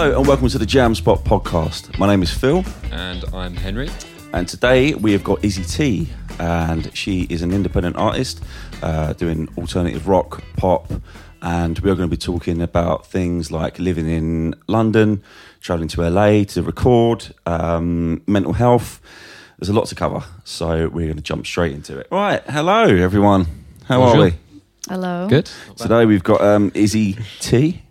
Hello and welcome to the Jam Spot podcast. My name is Phil, And I'm Henry. and today we have got Izzy T, and she is an independent artist uh, doing alternative rock, pop, and we are going to be talking about things like living in London, traveling to LA to record, um, mental health. There's a lot to cover, so we're going to jump straight into it. Right, hello everyone. How are we? Hello. Good. Today we've got um, Izzy T.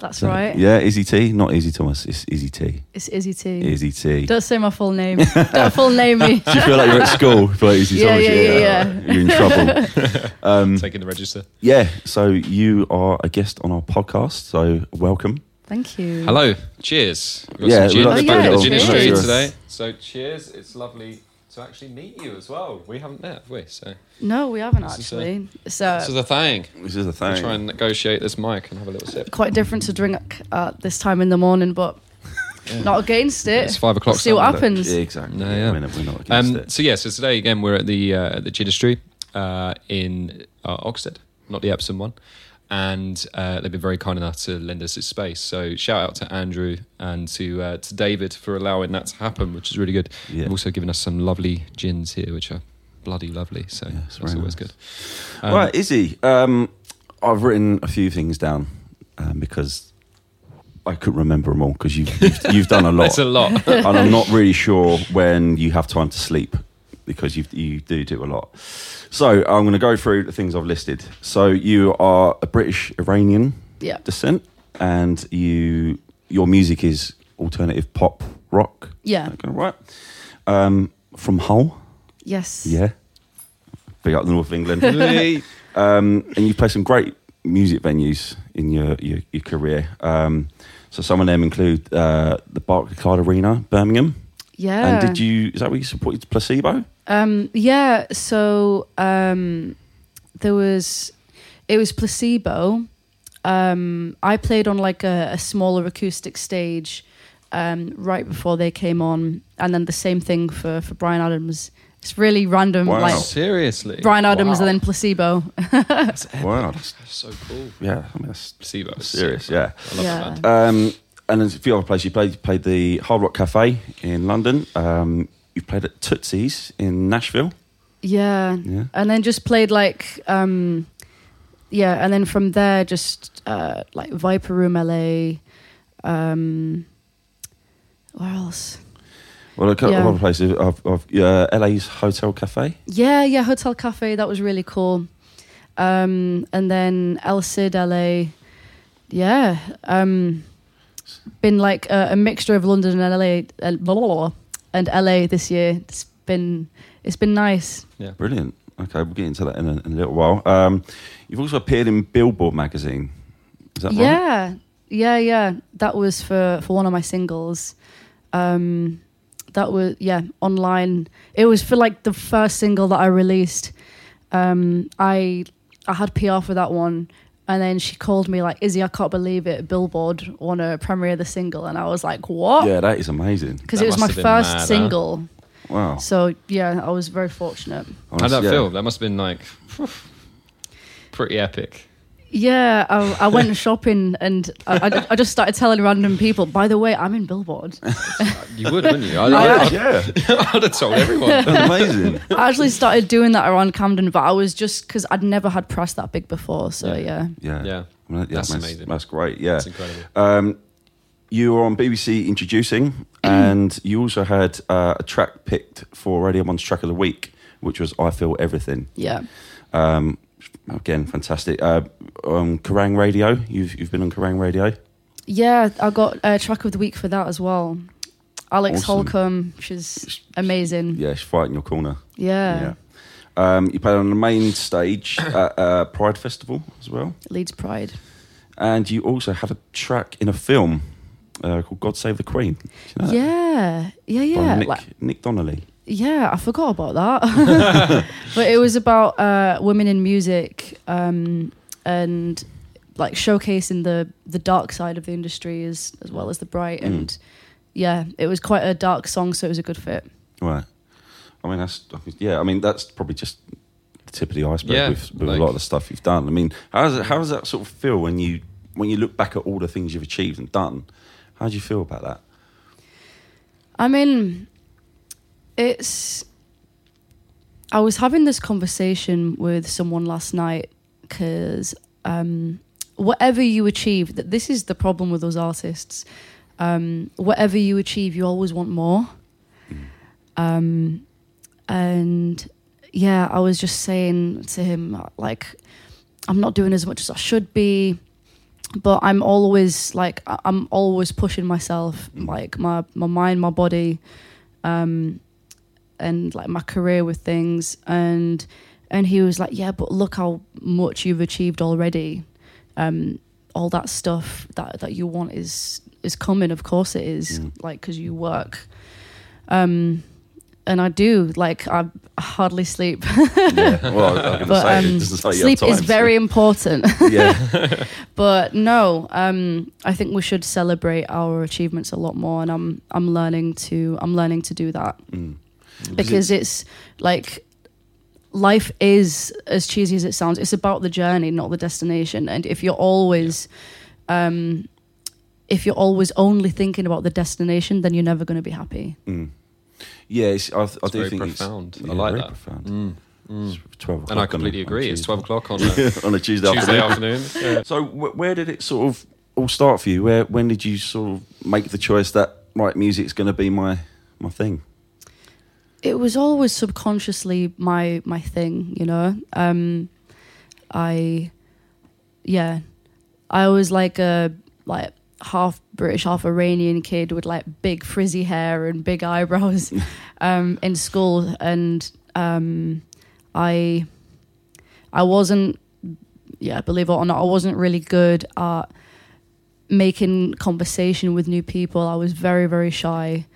That's right. Yeah, Izzy T, not Izzy Thomas. It's Izzy T. It's Izzy T. Izzy T. Don't say my full name. Don't full name me. Do you feel like you're at school? You feel like Izzy Yeah, told you, yeah, yeah, You're in trouble. Um, Taking the register. yeah, so you are a guest on our podcast, so welcome. Thank you. Hello. Cheers. We've got Yeah, some we'd gin, like to back do at the gin little- industry today. So cheers. It's lovely to actually meet you as well. We haven't met, have we? So No, we haven't This is, actually. So this is a thing. This is the We'll thing. try and negotiate this mic and have a little sip. quite different to drink at this time in the morning, but not against it. It's five o'clock. See what Sunday. happens. Yeah, exactly. No, yeah. We're not, we're not against Um, it. so yeah, so today again we're at the uh, at the gin uh, in uh, Oxted, not the Epsom one, and uh, they've been very kind enough to lend us this space. So shout out to Andrew and to uh, to David for allowing that to happen, which is really good. Yeah. They've also given us some lovely gins here, which are bloody lovely. So Yeah, it's that's always nice. good. Um, right, Izzy, um, I've written a few things down um, because I couldn't remember them all because you've, you've, you've done a lot. It's a lot. and I'm not really sure when you have time to sleep because you you do do a lot. So I'm going to go through the things I've listed. So you are a British Iranian Yeah. descent, and you your music is alternative pop rock. Yeah. Okay, right. Um, from Hull, Yes. yeah, big up the north of England. um, and you play some great music venues in your your, your career. Um, so some of them include uh, the Barclaycard Arena, Birmingham. Yeah. And did you? Is that where you supported Placebo? Um, yeah. So um, there was, it was placebo. Um, I played on like a, a smaller acoustic stage um, right before they came on, and then the same thing for for Bryan Adams. It's really random, Wow. like Seriously, Bryan Adams Wow. and then placebo. Wow, that's, That's so cool. yeah, I mean that's Placebo. is serious. Yeah. I love Yeah. that band. Um, and there's a few other places. You played played the Hard Rock Cafe in London. Um, you played at Tootsie's in Nashville. yeah. Yeah. and then just played like um yeah and then from there just uh like viper room la um where else Well, a couple Yeah. of other places. Of, of uh, LA's Hotel Cafe. yeah yeah hotel cafe that was really cool um and then el cid la yeah um been like a, a mixture of london and la uh, blah, blah, blah, and la this year it's been it's been nice Yeah. Brilliant. Okay, we'll get into that in a, in a little while. Um, you've also appeared in Billboard magazine. Is that right? yeah yeah yeah that was for for one of my singles um that was yeah online it was for like the first single that i released um i i had pr for that one and then she called me like izzy i can't believe it billboard want to premiere of the single and i was like what Yeah, that is amazing. because That it was must my have been first mad, huh? single Wow. so yeah i was very fortunate How'd that Yeah. feel? That must have been like pretty epic. Yeah i, I went shopping and I, I, I just started telling random people by the way i'm in billboard You would, wouldn't you? I, Yeah, I, yeah. I'd have told everyone. That's amazing. I actually started doing that around Camden, but I was just because I'd never had press that big before. So Yeah. yeah, Yeah. Yeah. Well, that- That's that's, amazing. That's great. Yeah. That's incredible. Um, you were on BBC introducing, and you also had uh, a track picked for Radio One's track of the week, which was "I Feel Everything." yeah, Um, again, fantastic. Uh, on Kerrang Radio, you've you've been on Kerrang Radio. yeah. I got a track of the week for that as well. Alex Awesome. Holcomb, she's amazing. Yeah, she's fighting your corner. Yeah, Um, you played on the main stage at uh, Pride Festival as well, Leeds Pride. and you also had a track in a film uh, called "God Save the Queen." You know? Yeah, yeah, yeah. Nick, Like, Nick Donnelly. Yeah, I forgot about that. but it was about uh, women in music um, and like showcasing the the dark side of the industry as as well as the bright. Mm. And yeah, it was quite a dark song, so it was a good fit. Right. I mean, that's I mean, yeah. I mean, that's probably just the tip of the iceberg Yeah, with, with like- a lot of the stuff you've done. I mean, how does it, how does that sort of feel when you when you look back at all the things you've achieved and done? How do you feel about that? I mean, it's. I was having this conversation with someone last night because um, whatever you achieve, that this is the problem with those artists. Um, whatever you achieve, you always want more. Um, and yeah, I was just saying to him, like, I'm not doing as much as I should be, but I'm always like, I'm always pushing myself, like my my mind, my body, um, and like my career with things. And and he was like, yeah, but look how much you've achieved already. Um, all that stuff that that you want is is coming. Of course, it is. Mm. Like because you work. Um, and I do like I hardly sleep. yeah. Well, I'm going to but say um, sleep is very important. yeah. but no, um, I think we should celebrate our achievements a lot more, and I'm I'm learning to I'm learning to do that Mm. Because it's like life is as cheesy as it sounds. It's about the journey, not the destination. And if you're always um, if you're always only thinking about the destination, then you're never going to be happy. Mm. Yeah, it's, I, I It's do very think profound. It's, I like very that. Profound. Mm, mm. Twelve o'clock And I completely on a agree. It's 12 o'clock on a on a Tuesday, Tuesday afternoon. afternoon. Yeah. So, wh- where did it sort of all start for you? Where, when did you sort of make the choice that right, music's going to be my my thing? It was always subconsciously my my thing you know? Um i yeah. I was like a like half british half iranian kid with like big frizzy hair and big eyebrows um in school. And um i i wasn't yeah believe it or not i wasn't really good at making conversation with new people. I was very very shy.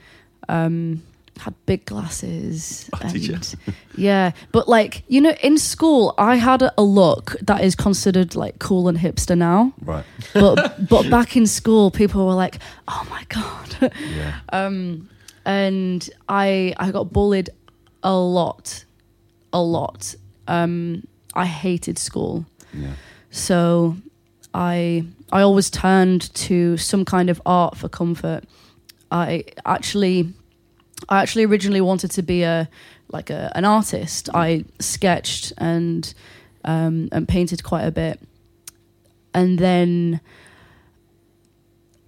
Um had big glasses Oh, and yeah but like you know in school i had a look that is considered like cool and hipster now Right. but but back in school people were like oh my god Yeah. um and i i got bullied a lot a lot um i hated school Yeah. so I I always turned to some kind of art for comfort. I actually I actually originally wanted to be a like a, an artist. I sketched and um, and painted quite a bit, and then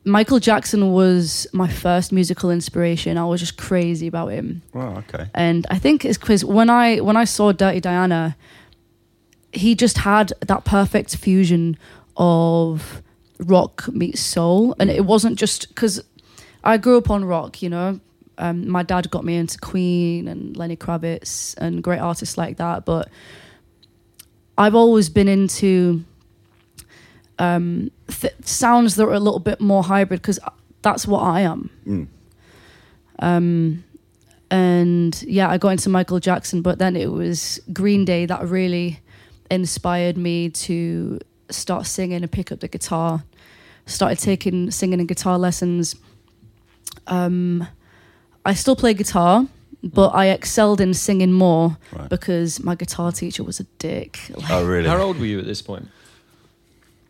Michael Jackson was my first musical inspiration. I was just crazy about him Well, okay. and I think it's because when I when I saw Dirty Diana, he just had that perfect fusion of rock meets soul, and it wasn't just because I grew up on rock. You know, um, my dad got me into Queen and Lenny Kravitz and great artists like that, but I've always been into um, th- sounds that are a little bit more hybrid because that's what I am. Mm. Um, and yeah, I got into Michael Jackson, but then it was Green Day that really inspired me to start singing and pick up the guitar. Started taking singing and guitar lessons. Um, I still play guitar, but mm. I excelled in singing more Right. because my guitar teacher was a dick. Oh, like, Oh, really? How old were you at this point?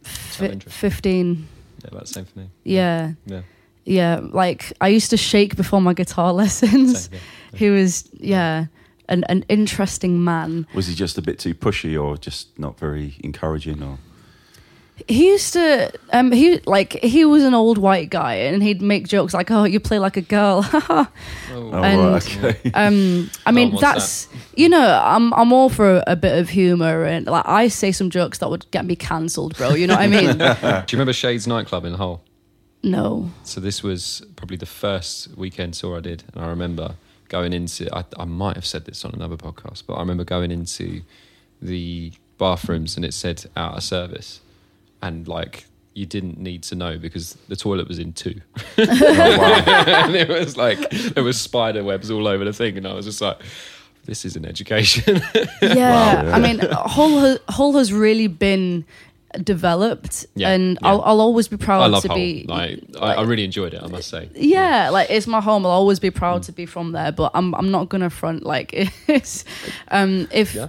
Just out of fi- interest. Fifteen. Yeah, about the same for me. Yeah, Yeah. yeah. Like I used to shake before my guitar lessons. Same, yeah. He was yeah, an an interesting man. Was he just a bit too pushy, or just not very encouraging, or? He used to um he like he was an old white guy and he'd make jokes like oh you play like a girl. Oh, And- right, okay. um I mean what's that's you know I'm I'm all for a bit of humor and like I say some jokes that would get me cancelled, bro. You know what I mean? Do you remember Shades nightclub in Hull? no. So this was probably the first weekend tour I did, and I remember going into. I, I might have said this on another podcast, but I remember going into the bathrooms and it said out of service, and like you didn't need to know because the toilet was in two, oh, wow. and it was like there was spider webs all over the thing, and I was just like. This is an education. Yeah, Wow, yeah. I mean, Hull has, Hull has really been developed, Yeah, and yeah. I'll, I'll always be proud I love to Hull. be Like, I, I really enjoyed it. I must say. yeah, like it's my home. I'll always be Mm. proud to be from there, but I'm I'm not gonna front like it's um if Yeah.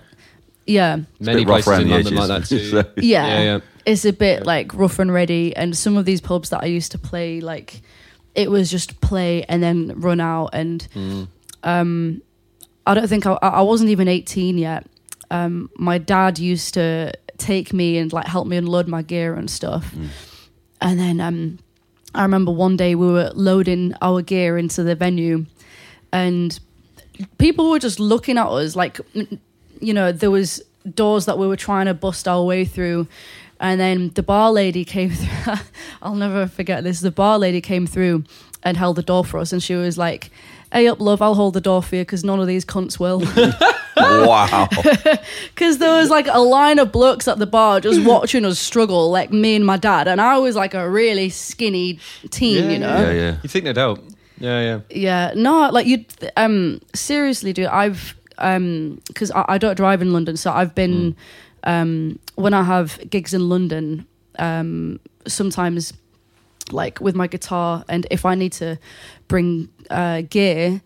yeah, Many places in the London like that too. so- yeah, yeah, yeah. It's a bit like rough and ready. And some of these pubs that I used to play like it was just play and then run out and Mm. um, I don't think I, I wasn't even 18 yet. Um, my dad used to take me and like help me unload my gear and stuff. Mm. And then um, I remember one day we were loading our gear into the venue, and people were just looking at us like, you know, there was doors that we were trying to bust our way through. And then the bar lady came through. I'll never forget this. The bar lady came through and held the door for us, and she was like, "Hey up, love, I'll hold the door for you because none of these cunts will." wow. Because there was like a line of blokes at the bar just watching us struggle, like me and my dad, and I was like a really skinny teen, Yeah, you know. Yeah, yeah. You think they'd help? Yeah, yeah. Yeah, no, like you. Um, seriously, dude, I've um, because I, I don't drive in London, so I've been um when I have gigs in London, um, sometimes like with my guitar, and if I need to bring uh gear.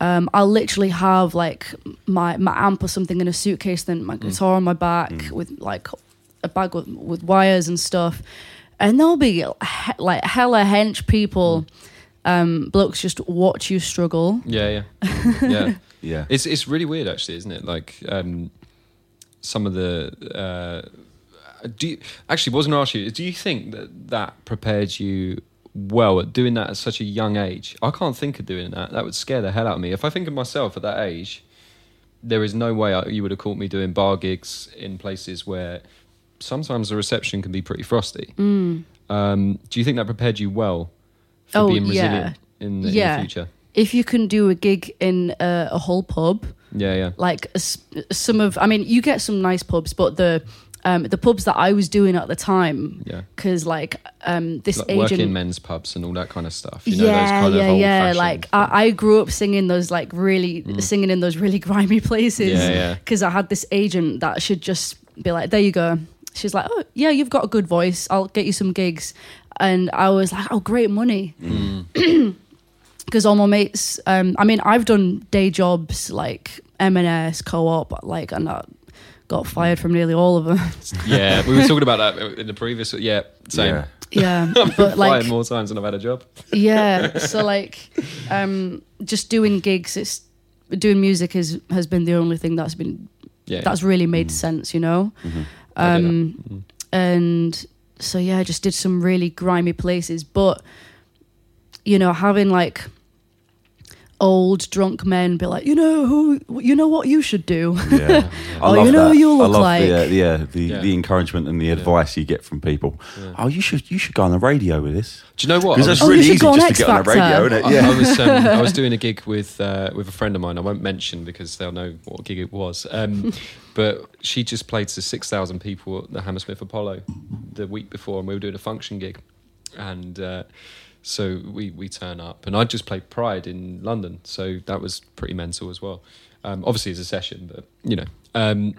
Um, I'll literally have like my my amp or something in a suitcase, then my guitar on my back Mm. with like a bag with, with wires and stuff, and there'll be he- like hella hench people, um, blokes just watch you struggle. Yeah, yeah. Yeah. Yeah. It's it's really weird, actually, isn't it? Like um, some of the. Uh, do you, actually wasn't ask you? Do you think that that prepared you well at doing that at such a young age? I can't think of doing that. That would scare the hell out of me. If I think of myself at that age, there is no way I, you would have caught me doing bar gigs in places where sometimes the reception can be pretty frosty. Mm. Um, do you think that prepared you well for Oh, being yeah. resilient in, the, in the future? If you can do a gig in a, a whole pub, Yeah, yeah. like some of, I mean, you get some nice pubs, but the um, the pubs that I was doing at the time, Yeah. because like um, this like agent, working men's pubs and all that kind of stuff. You know, those yeah, kind yeah, of yeah. Like I, I grew up singing those like really singing in those really grimy places. Yeah, yeah. Because I had this agent that should just be like, "There you go." She's like, "Oh yeah, you've got a good voice. I'll get you some gigs." And I was like, "Oh, great money." Mm. Because all my mates, um, I mean, I've done day jobs like M&S, co-op, like, and I got fired from nearly all of them. yeah, we were talking about that in the previous. Yeah, same. Yeah. yeah, I've but like, fired more times than I've had a job. yeah so like um just doing gigs it's doing music is has been the only thing that's been Yeah, that's really made Mm. sense you know Mhm. I get that. um Mhm. and so yeah i just did some really grimy places but you know having like old drunk men be like you know who you know what you should do Yeah. I Oh, you know that. who you I look love like. The, uh, yeah, the, Yeah. the encouragement and the Yeah. advice you get from people. Yeah. Oh, you should you should go on the radio with this Do you know what? because that's was, Oh, you really should easy go on just to X get on the radio, isn't it? I, Yeah. I was um, I was doing a gig with uh, with a friend of mine. I won't mention because they'll know what gig it was. Um, but she just played to six thousand people at the Hammersmith Apollo the week before, and we were doing a function gig, and. Uh, so we, we turn up, and I just played Pride in London, so that was pretty mental as well. Um, obviously, it's a session, but you know. Um,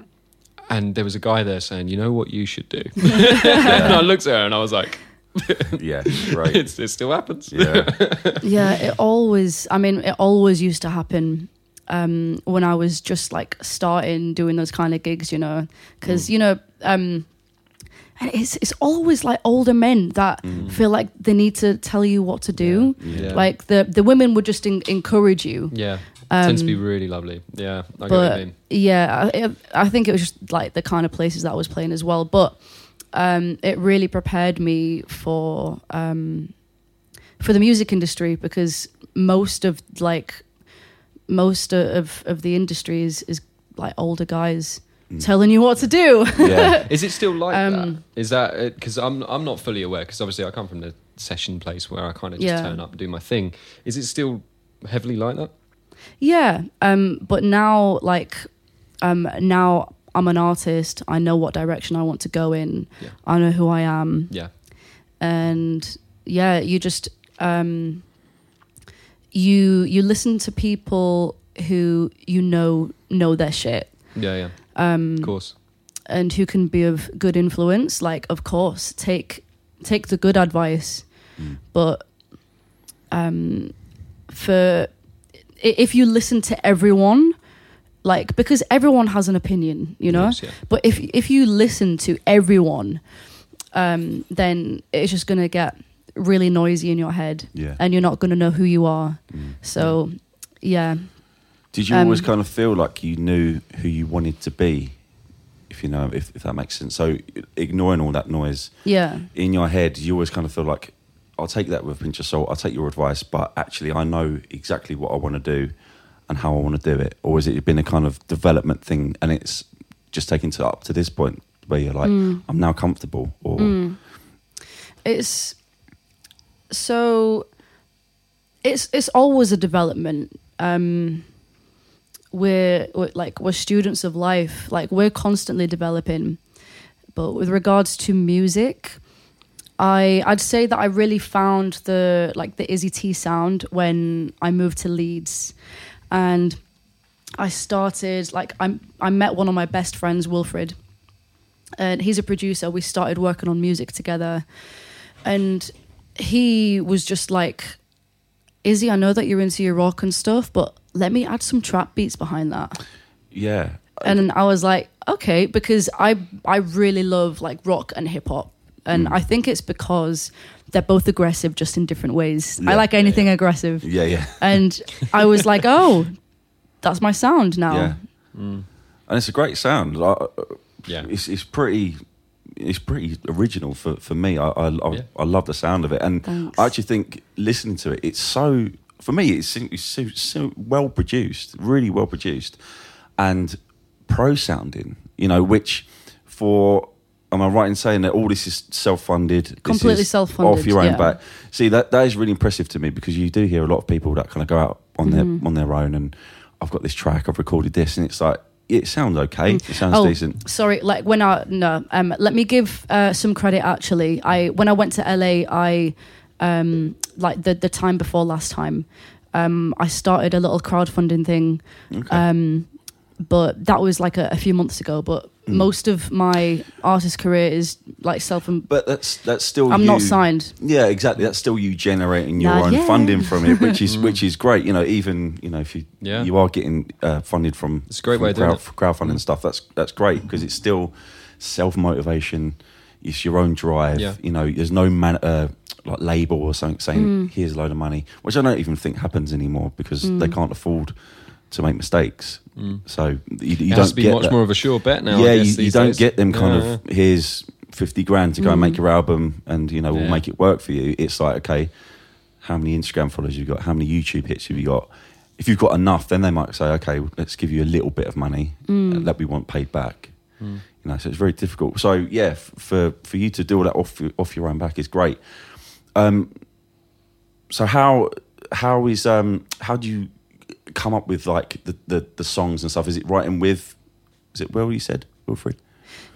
and there was a guy there saying, "You know what you should do," and I looked at her and I was like, yeah, right. it's, "It still happens." Yeah, yeah it always i mean it always used to happen um when i was just like starting doing those kind of gigs you know because Mm. you know um and it's it's always like older men that Mm. feel like they need to tell you what to do Yeah. like the the women would just en- encourage you Yeah, um, tends to be really lovely. Yeah, I get what you but mean. yeah I, I think it was just like the kind of places that i was playing as well but um it really prepared me for um for the music industry because most of like most of of the industry is is like older guys. Telling you what to do yeah. Is it still like um, that? Is that because I'm I'm not fully aware because obviously I come from the session place where I kind of just Yeah. turn up and do my thing. Is it still heavily like that? yeah um but now like um now i'm an artist i know what direction i want to go in Yeah. i know who i am Yeah, and yeah you just um you you listen to people who you know know their shit yeah, yeah. Um Of course. and who can be of good influence like of course take take the good advice Mm. but um for if you listen to everyone like because everyone has an opinion you know Yes, yeah. but if if you listen to everyone um then it's just gonna get really noisy in your head, Yeah. and you're not going to know who you are. Mm. So, yeah, Did you Um, always kind of feel like you knew who you wanted to be? If you know, if, if that makes sense. So ignoring all that noise yeah, in your head, you always kind of feel like, I'll take that with a pinch of salt. I'll take your advice, but actually, I know exactly what I want to do and how I want to do it. Or has it been a kind of development thing, and it's just taken to up to this point where you're like, Mm. I'm now comfortable, or Mm. It's so it's it's always a development. Um we're, we're like we're students of life. Like we're constantly developing. But with regards to music, I I'd say that I really found the like the Izzy T sound when I moved to Leeds and I started like I I met one of my best friends Wilfred and he's a producer. We started working on music together, and he was just like, "Izzy, I know that you're into your rock and stuff, but let me add some trap beats behind that." yeah, And I was like, "Okay," because I I really love like rock and hip hop, and Mm. I think it's because they're both aggressive, just in different ways. I like anything yeah. aggressive, yeah, yeah, and I was like, "Oh, that's my sound now." yeah. Mm. And it's a great sound. Like, Yeah. it's it's pretty it's pretty original for, for me. I I, I, Yeah. I love the sound of it, and Thanks. I actually think listening to it, it's so for me, it's, it's so, so well produced, really well produced, and pro sounding. You know, which for am I right in saying that all this is self funded, Completely self-funded, off your own yeah. back? See that that is really impressive to me because you do hear a lot of people that kind of go out on their on their own, and I've got this track, I've recorded this, and it's like. It sounds okay. It sounds Oh, decent. Sorry, like when I no, um, let me give uh, some credit. Actually, I when I went to LA, I um, like the the time before last time, um, I started a little crowdfunding thing. Okay. Um, but that was like a, a few months ago. But Mm. most of my artist career is like self. but that's that's still I'm you, not signed. Yeah, exactly. That's still you generating your Not own yet. funding from it, which is which is great. You know, even you know if you Yeah. you are getting uh, funded from It's a great from way of doing crowd, it. crowdfunding and stuff. That's that's great because it's still self motivation. It's your own drive. Yeah. You know, there's no man uh, like label or something saying Mm. here's a load of money, which I don't even think happens anymore because Mm. they can't afford to make mistakes. Mm. So you, you it don't to be get much that more of a sure bet now. I yeah, guess, you, you don't days. get them kind Yeah. of here's fifty grand to go and make Mhm. your album, and you know we'll Yeah. make it work for you. It's like okay, how many Instagram followers you got? How many YouTube hits have you got? If you've got enough, then they might say, okay, let's give you a little bit of money Mm. uh, that we want paid back. Mm. You know, so it's very difficult. So yeah, f- for for you to do all that off off your own back is great. Um, so how how is um how do you come up with like the, the the songs and stuff? Is it writing with? Is it Will? You said Wilfred.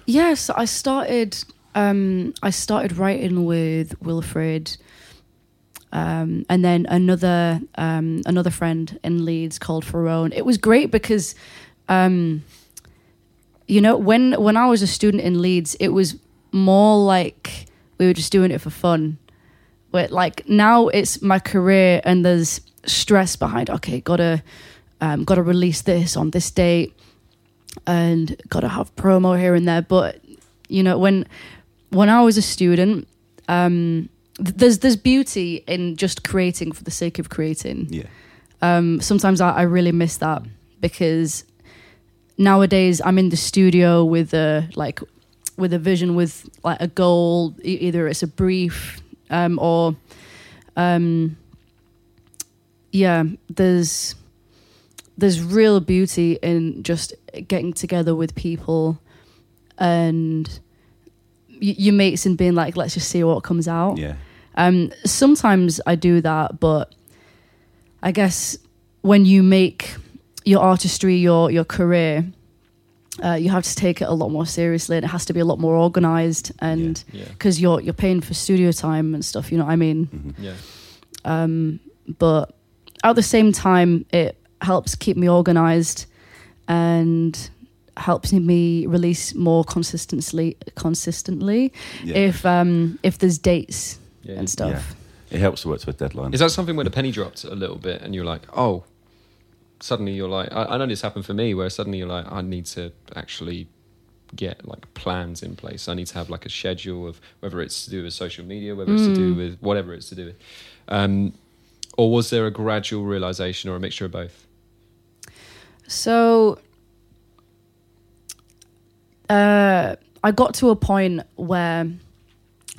Yes, I started. Um, I started writing with Wilfred, um, and then another um, another friend in Leeds called Ferone. It was great because, um, you know, when when I was a student in Leeds, it was more like we were just doing it for fun. But like now, it's my career, and there's stress behind. Okay, gotta um, gotta release this on this date and gotta have promo here and there. But you know, when when I was a student, um, th- there's there's beauty in just creating for the sake of creating. Yeah. Um, sometimes I, I really miss that because nowadays I'm in the studio with a like with a vision, with like a goal. E- either it's a brief um, or um, yeah, there's there's real beauty in just getting together with people and y- your mates and being like, let's just see what comes out. Yeah. Um, sometimes I do that, but I guess when you make your artistry your your career, uh, you have to take it a lot more seriously, and it has to be a lot more organized, and Yeah. because you're you're paying for studio time and stuff. You know what I mean? Mhm. Yeah. Um, but at the same time, it helps keep me organized and helps me release more consistently. Consistently, Yeah. if um if there's dates Yeah. and stuff. it helps to work to a deadline. Is that something where the penny dropped a little bit and you're like, oh, suddenly you're like, I, I know this happened for me where suddenly you're like, I need to actually get like plans in place. I need to have like a schedule of whether it's to do with social media, whether it's to do Mm. with whatever it's to do with. Um, or was there a gradual realization or a mixture of both? So uh, I got to a point where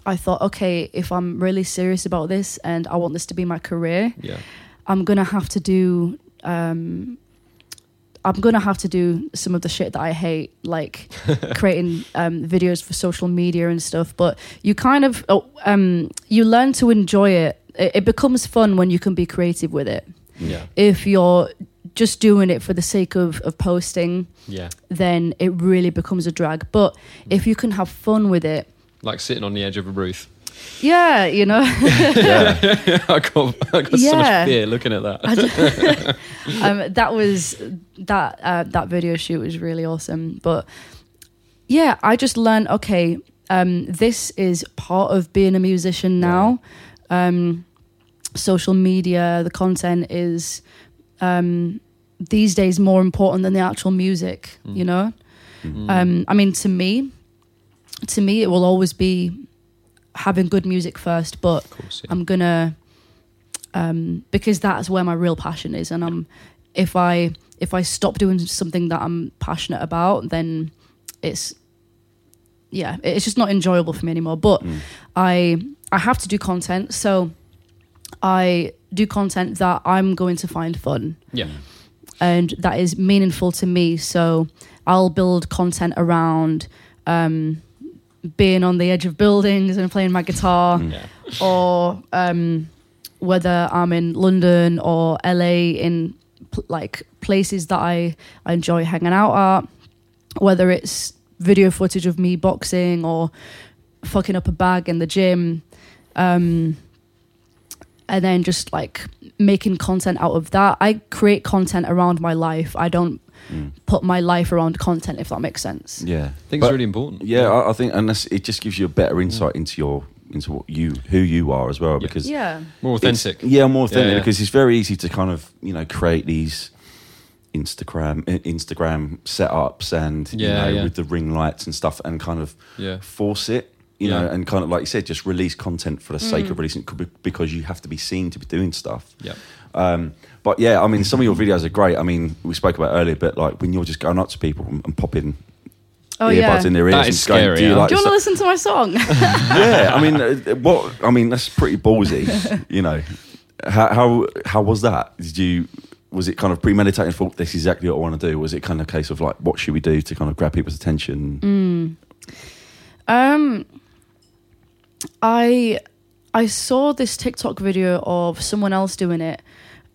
I thought, okay, if I'm really serious about this and I want this to be my career, Yeah. I'm gonna have to do. Um, I'm gonna have to do some of the shit that I hate, like creating um, videos for social media and stuff. But you kind of oh, um, you learn to enjoy it. it. It becomes fun when you can be creative with it. Yeah. If you're just doing it for the sake of, of posting, Yeah. then it really becomes a drag. But if you can have fun with it, Like sitting on the edge of a roof. Yeah, you know, yeah. I got, I got so Yeah. much fear looking at that. Um, that was that uh, that video shoot was really awesome. But yeah, I just learned okay, um, this is part of being a musician now. Um, social media, the content is um, these days more important than the actual music. Mm. You know, Mm. um, I mean, to me, to me, it will always be having good music first, but course. Yeah. I'm gonna um, because that's where my real passion is, and I'm if I if I stop doing something that I'm passionate about, then it's yeah, it's just not enjoyable for me anymore. But Mm. I I have to do content, so I do content that I'm going to find fun yeah. and that is meaningful to me. So I'll build content around um, being on the edge of buildings and playing my guitar, Mm. Yeah. or um, whether I'm in London or LA in pl- like places that I, I enjoy hanging out at, whether it's video footage of me boxing or fucking up a bag in the gym. Um, and then just like making content out of that. I create content around my life. I don't Mm. put my life around content, if that makes sense. Yeah. I think But- it's really important. Yeah, I, I think, and it just gives you a better insight into your into what you who you are as well. Because Yeah. More authentic. yeah, more authentic. Yeah, yeah. Because it's very easy to kind of you know create these Instagram Instagram setups and you know yeah. with the ring lights and stuff, and kind of Yeah. force it. You Yeah. know, and kind of like you said, just release content for the sake Mm. of releasing it because you have to be seen to be doing stuff. Yeah. Um, but yeah, I mean, some of your videos are great. I mean, we spoke about earlier, but like when you're just going up to people and, and popping Oh earbuds yeah. in their ears That and is going, scary, do you yeah. like Do you want to listen to my song? yeah, I mean, uh, what? I mean, that's pretty ballsy. You know, how how how was that? Did you? Was it kind of premeditated? and Thought this is exactly what I want to do. Was it kind of a case of like, what should we do to kind of grab people's attention? Mm. Um, I I saw this TikTok video of someone else doing it,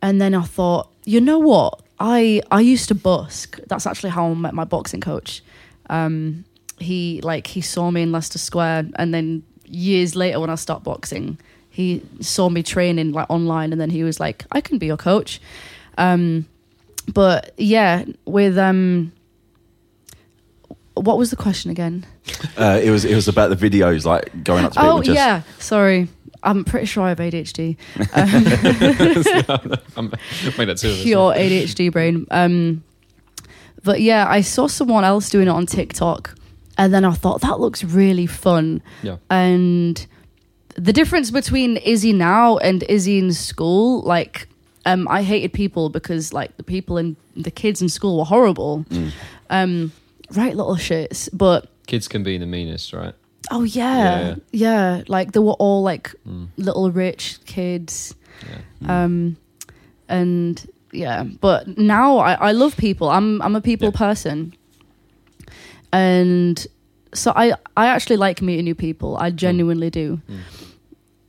and then I thought, you know what? I I used to busk. That's actually how I met my boxing coach. Um, he like he saw me in Leicester Square, and then years later when I stopped boxing, he saw me training like online, and then he was like, I can be your coach. Um, but yeah, with um. What was the question again? Uh, it was it was about the videos, like going up to people. Oh just, yeah, sorry. I'm pretty sure I have ADHD. I'm, make that two of. Pure ADHD brain. Um, but yeah, I saw someone else doing it on TikTok, and then I thought that looks really fun. Yeah. And the difference between Izzy now and Izzy in school, like, um, I hated people because like the people in the kids in school were horrible. Mm. Um, right, little shits, but Kids can be the meanest, right? Oh yeah, Yeah, yeah, Like they were all like Mm. little rich kids, Yeah. um, and yeah. But now I, I love people. I'm I'm a people Yeah. person, and so I I actually like meeting new people. I genuinely do, Mm.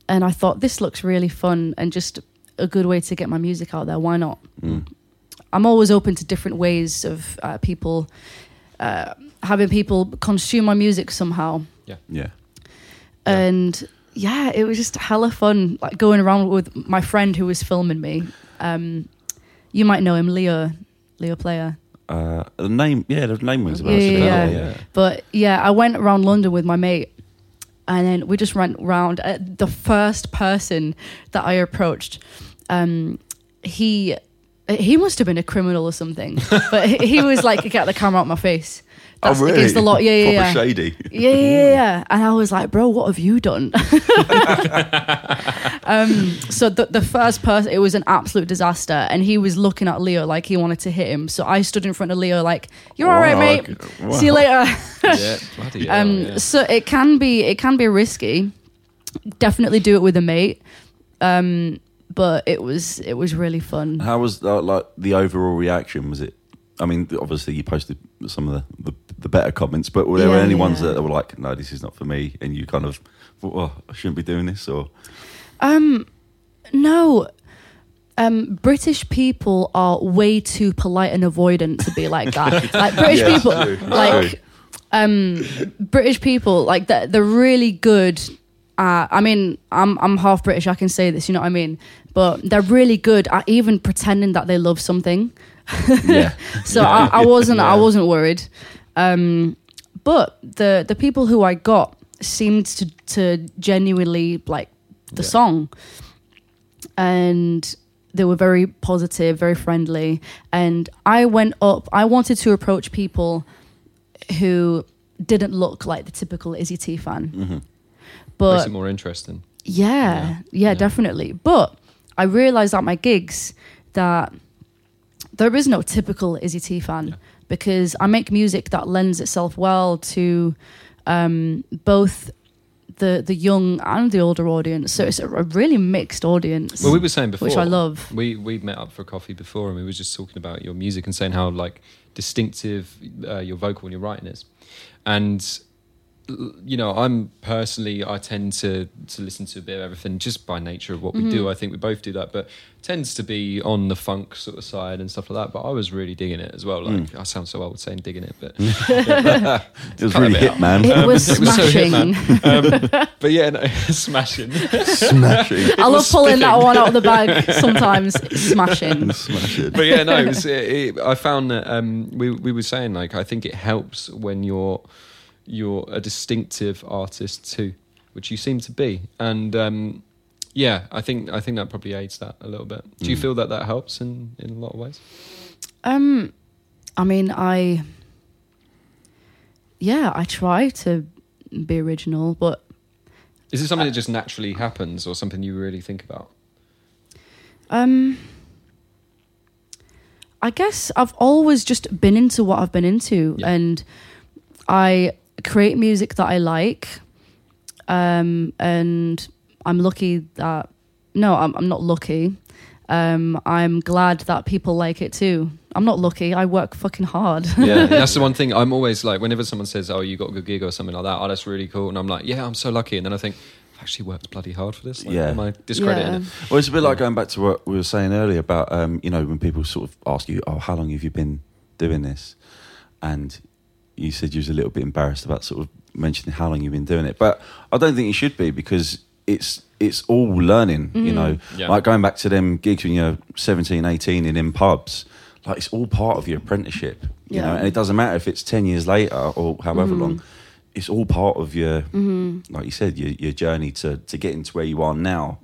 and I thought this looks really fun and just a good way to get my music out there. Why not? Mm. I'm always open to different ways of uh, people uh, having people consume my music somehow Yeah. Yeah. and yeah, it was just hella fun, like going around with my friend who was filming me. Um, you might know him, Leo, Leo Player. Uh, the name, yeah, the name rings a bell. Yeah, yeah, yeah. yeah. But yeah, I went around London with my mate, and then we just went round. Uh, the first person that I approached, um, he he must have been a criminal or something, but he, he was like, "Get the camera out my face." That's oh, really? against the law. Yeah, yeah, yeah. Shady. Yeah, yeah, yeah, yeah. And I was like, bro, what have you done? um, so the, the first person, it was an absolute disaster. And he was looking at Leo like he wanted to hit him. So I stood in front of Leo like, you're all right, mate. okay. Wow. See you later. yeah, bloody hell, Um, yeah. So it can be, it can be risky. Definitely do it with a mate. Um, but it was, it was really fun. How was uh, like the overall reaction? Was it? I mean, obviously you posted some of the, the, the better comments, but were there Yeah, any ones that were like, "No, this is not for me," and you kind of thought, "Oh, I shouldn't be doing this," or Um, no. Um, British people are way too polite and avoidant to be like that. like British Yeah, people, true, like um, British people, like they're, they're really good. At, I mean, I'm I'm half British. I can say this. You know what I mean? But they're really good at even pretending that they love something. Yeah, So I, I wasn't I wasn't worried. Um, but the the people who I got seemed to to genuinely like the Yeah. song, and they were very positive, very friendly. And I went up. I wanted to approach people who didn't look like the typical Izzy T fan, hmm but Makes it more interesting. yeah, Yeah. yeah, Yeah. definitely. But I realized at my gigs that there is no typical Izzy T fan Yeah. because I make music that lends itself well to um, both the the young and the older audience. So it's a, a really mixed audience, Well, we were saying before, which I love. We we met up for coffee before, and we were just talking about your music and saying how like distinctive uh, your vocal and your writing is, and you know, I'm personally I tend to to listen to a bit of everything just by nature of what we Mm-hmm. do. I think we both do that, but tends to be on the funk sort of side and stuff like that. But I was really digging it as well. Like I sound so old saying digging it, but it was really it hit, man. It was it was smashing. man. um, but yeah, no, smashing. Smashing, I love pulling that one out of the bag sometimes. Smashing. smashing. but yeah, no, it was, it, it, I found that um, we we were saying like I think it helps when you're you're a distinctive artist too, which you seem to be, and um, yeah, I think I think that probably aids that a little bit. Do you Mm. feel that that helps in in a lot of ways? Um, I mean, I yeah, I try to be original, but Is it something that just naturally happens, or something you really think about? um, I guess I've always just been into what I've been into, Yeah. and I create music that I like, um, and I'm lucky that no, I'm, I'm not lucky. Um, I'm glad that people like it too. I'm not lucky. I work fucking hard. yeah, that's the one thing I'm always like. Whenever someone says, "Oh, you got a good gig" or something like that, oh, that's really cool, and I'm like, "Yeah, I'm so lucky." And then I think, I've actually worked bloody hard for this. Like, Yeah. am I discrediting Yeah. it? Well, it's a bit like going back to what we were saying earlier about, um, you know, when people sort of ask you, "Oh, how long have you been doing this?" and you said you was a little bit embarrassed about sort of mentioning how long you've been doing it, but I don't think you should be because it's it's all learning. You mm-hmm. know, Yeah. like going back to them gigs when you're 17, 18 in in pubs. Like it's all part of your apprenticeship, you Yeah. know, and it doesn't matter if it's ten years later or however mm-hmm. long. It's all part of your, mm-hmm. like you said, your, your journey to to getting to where you are now.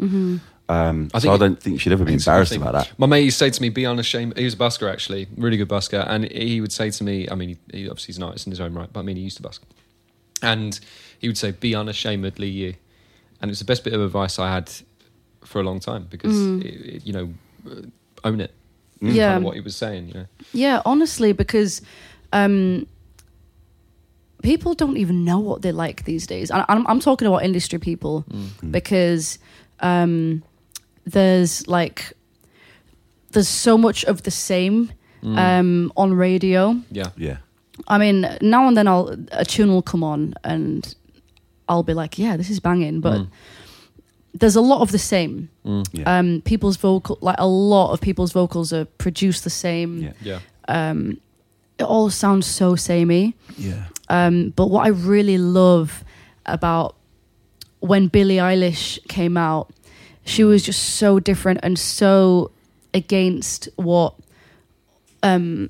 Um, I so I don't think she'd ever be It's a good embarrassed thing. about that. My mate used to say to me, "Be unashamed." He was a busker, actually, really good busker, and he would say to me, "I mean, he, he obviously he's an artist in his own right, but I mean, he used to busk, and he would say, "Be unashamedly you," and it's the best bit of advice I had for a long time because it, it, you know, uh, own it. Mm. Yeah. kind of what he was saying. You know, Yeah, honestly, because um, people don't even know what they like these days. And I'm, I'm talking about industry people because um, there's like there's so much of the same um, on radio. yeah, Yeah, I mean, now and then I'll a tune will come on and I'll be like, yeah, this is banging, but. Mm. There's a lot of the same. yeah, Um, people's vocal, like a lot of people's vocals are produced the same. yeah, yeah, Um, it all sounds so samey. yeah. Um, but what I really love about when Billie Eilish came out, she was just so different and so against what um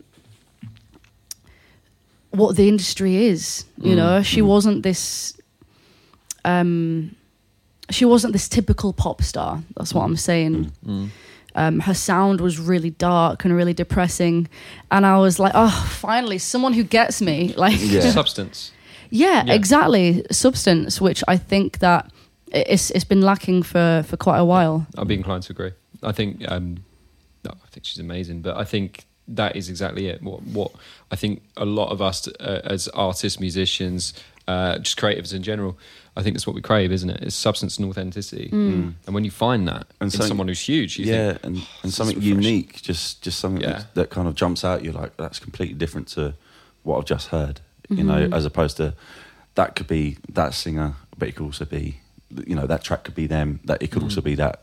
what the industry is. You Mm, know, she mm. wasn't this um she wasn't this typical pop star. That's what I'm saying. Mm. Um, her sound was really dark and really depressing, and I was like, oh, finally, someone who gets me. Like, Yeah. Substance. yeah, Yeah. exactly. Substance, which I think that it's it's been lacking for for quite a while. I'd be inclined to agree. I think um, no, I think she's amazing, but I think that is exactly it. What what I think a lot of us uh, as artists, musicians, uh, just creatives in general, I think that's what we crave, isn't it? It's substance and authenticity. Mm. And when you find that And in someone who's huge, you yeah, think, and, this and something unique, just just something Yeah. that, that kind of jumps out. You're like, that's completely different to what I've just heard. You Mm-hmm. know, as opposed to that could be that singer, but it could also be, you know, that track could be them. That it could also be that.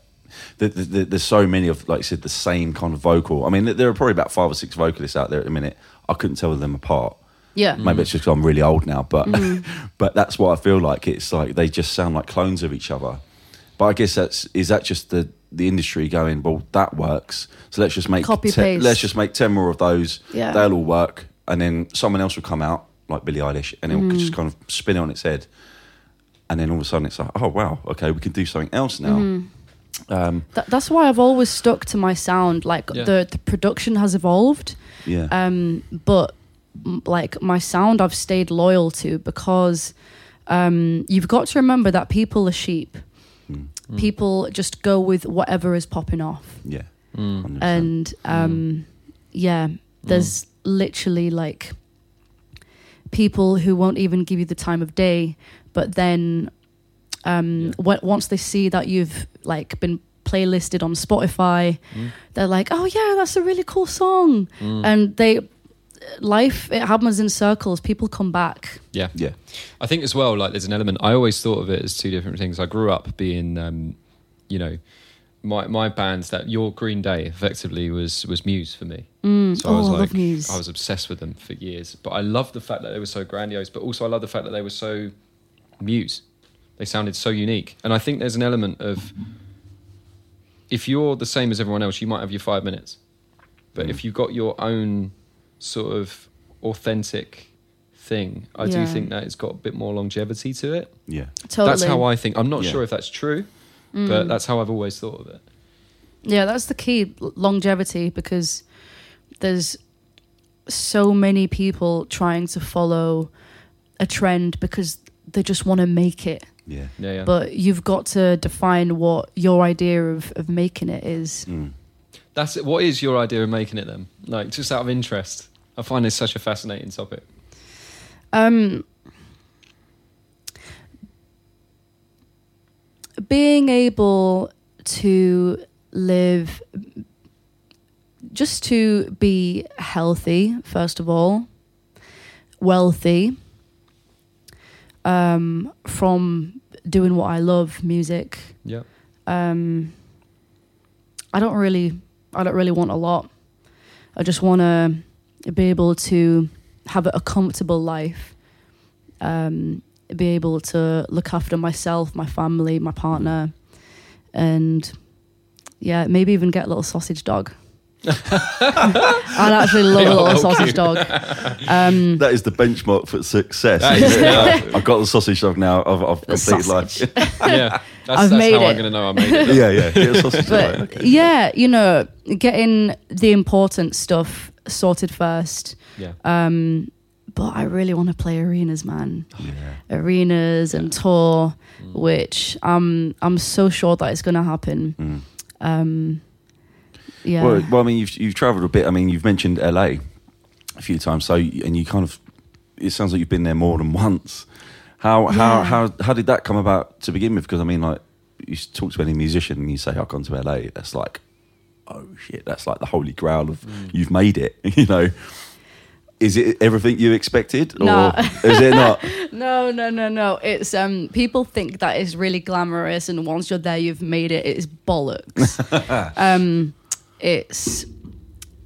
The, the, the, there's so many of, like you said, the same kind of vocal. I mean, there are probably about five or six vocalists out there at the minute. I couldn't tell them apart. Yeah, Maybe it's just 'cause I'm really old now, but Mm. but that's what I feel like. It's like they just sound like clones of each other. But I guess that's is that just the the industry going. Well, that works. So let's just make Copy te- paste. let's just make ten more of those. Yeah. They'll all work, and then someone else will come out like Billie Eilish, and it will Mm. just kind of spin it on its head. And then all of a sudden, it's like, oh wow, okay, we can do something else now. Mm-hmm. Um, Th- that's why I've always stuck to my sound. Like Yeah. the the production has evolved, yeah, um, but m- like my sound, I've stayed loyal to because um, you've got to remember that people are sheep. Mm. People just go with whatever is popping off, yeah, Mm. and um, yeah, there's literally like people who won't even give you the time of day, but then um, Yeah. w- once they see that you've like been playlisted on Spotify, Mm. they're like, "Oh yeah, that's a really cool song," Mm. and they life it happens in circles. People come back. yeah. yeah, I think as well, like there's an element. I always thought of it as two different things. I grew up being, um, you know, my my bands that your Green Day effectively was was Muse for me. Mm. So oh, I was I like, love Muse. I was obsessed with them for years. But I love the fact that they were so grandiose, but also I love the fact that they were so Muse. They sounded so unique, and I think there's an element of if you're the same as everyone else, you might have your five minutes, but Mm. if you've got your own sort of authentic thing, I do think that it's got a bit more longevity to it. yeah, totally. That's how I think. I'm not Yeah. sure if that's true, Mm. but that's how I've always thought of it. Yeah, that's the key longevity because there's so many people trying to follow a trend because they just want to make it. yeah. Yeah, yeah. But you've got to define what your idea of, of making it is. Mm. That's it. What is your idea of making it then? Like, just out of interest. I find this such a fascinating topic. Um, being able to live, just to be healthy, first of all, wealthy, um, from doing what I love, music. Yeah. Um, I don't really, I don't really want a lot. I just want to be able to have a comfortable life, um, be able to look after myself, my family, my partner, and yeah, maybe even get a little sausage dog. I'd actually love a little Okay. sausage dog. Um, That is the benchmark for success. That is, yeah. I've got the sausage dog now. I've, I've completed sausage. life. Yeah. That's, I've that's made how it. I'm going to know I made it. yeah, yeah. Get a sausage but dog. Okay. yeah, you know, getting the important stuff sorted first. Yeah. Um, but I really want to play arenas, man. Yeah. Arenas and tour, Mm. which I'm I'm so sure that it's going to happen. Mm. Um, yeah, Well, well, I mean, you've you've travelled a bit. I mean, you've mentioned LA a few times. So, and you kind of, it sounds like you've been there more than once. How how Yeah. how how did that come about to begin with? Because I mean, like, you talk to any musician and you say, "I've gone to LA." That's like, oh shit, that's like the holy grail of Mm. you've made it. You know, is it everything you expected, or No. is it not? no, no, no, no. It's um, people think that is really glamorous, and once you're there, you've made it. It's bollocks. um, it's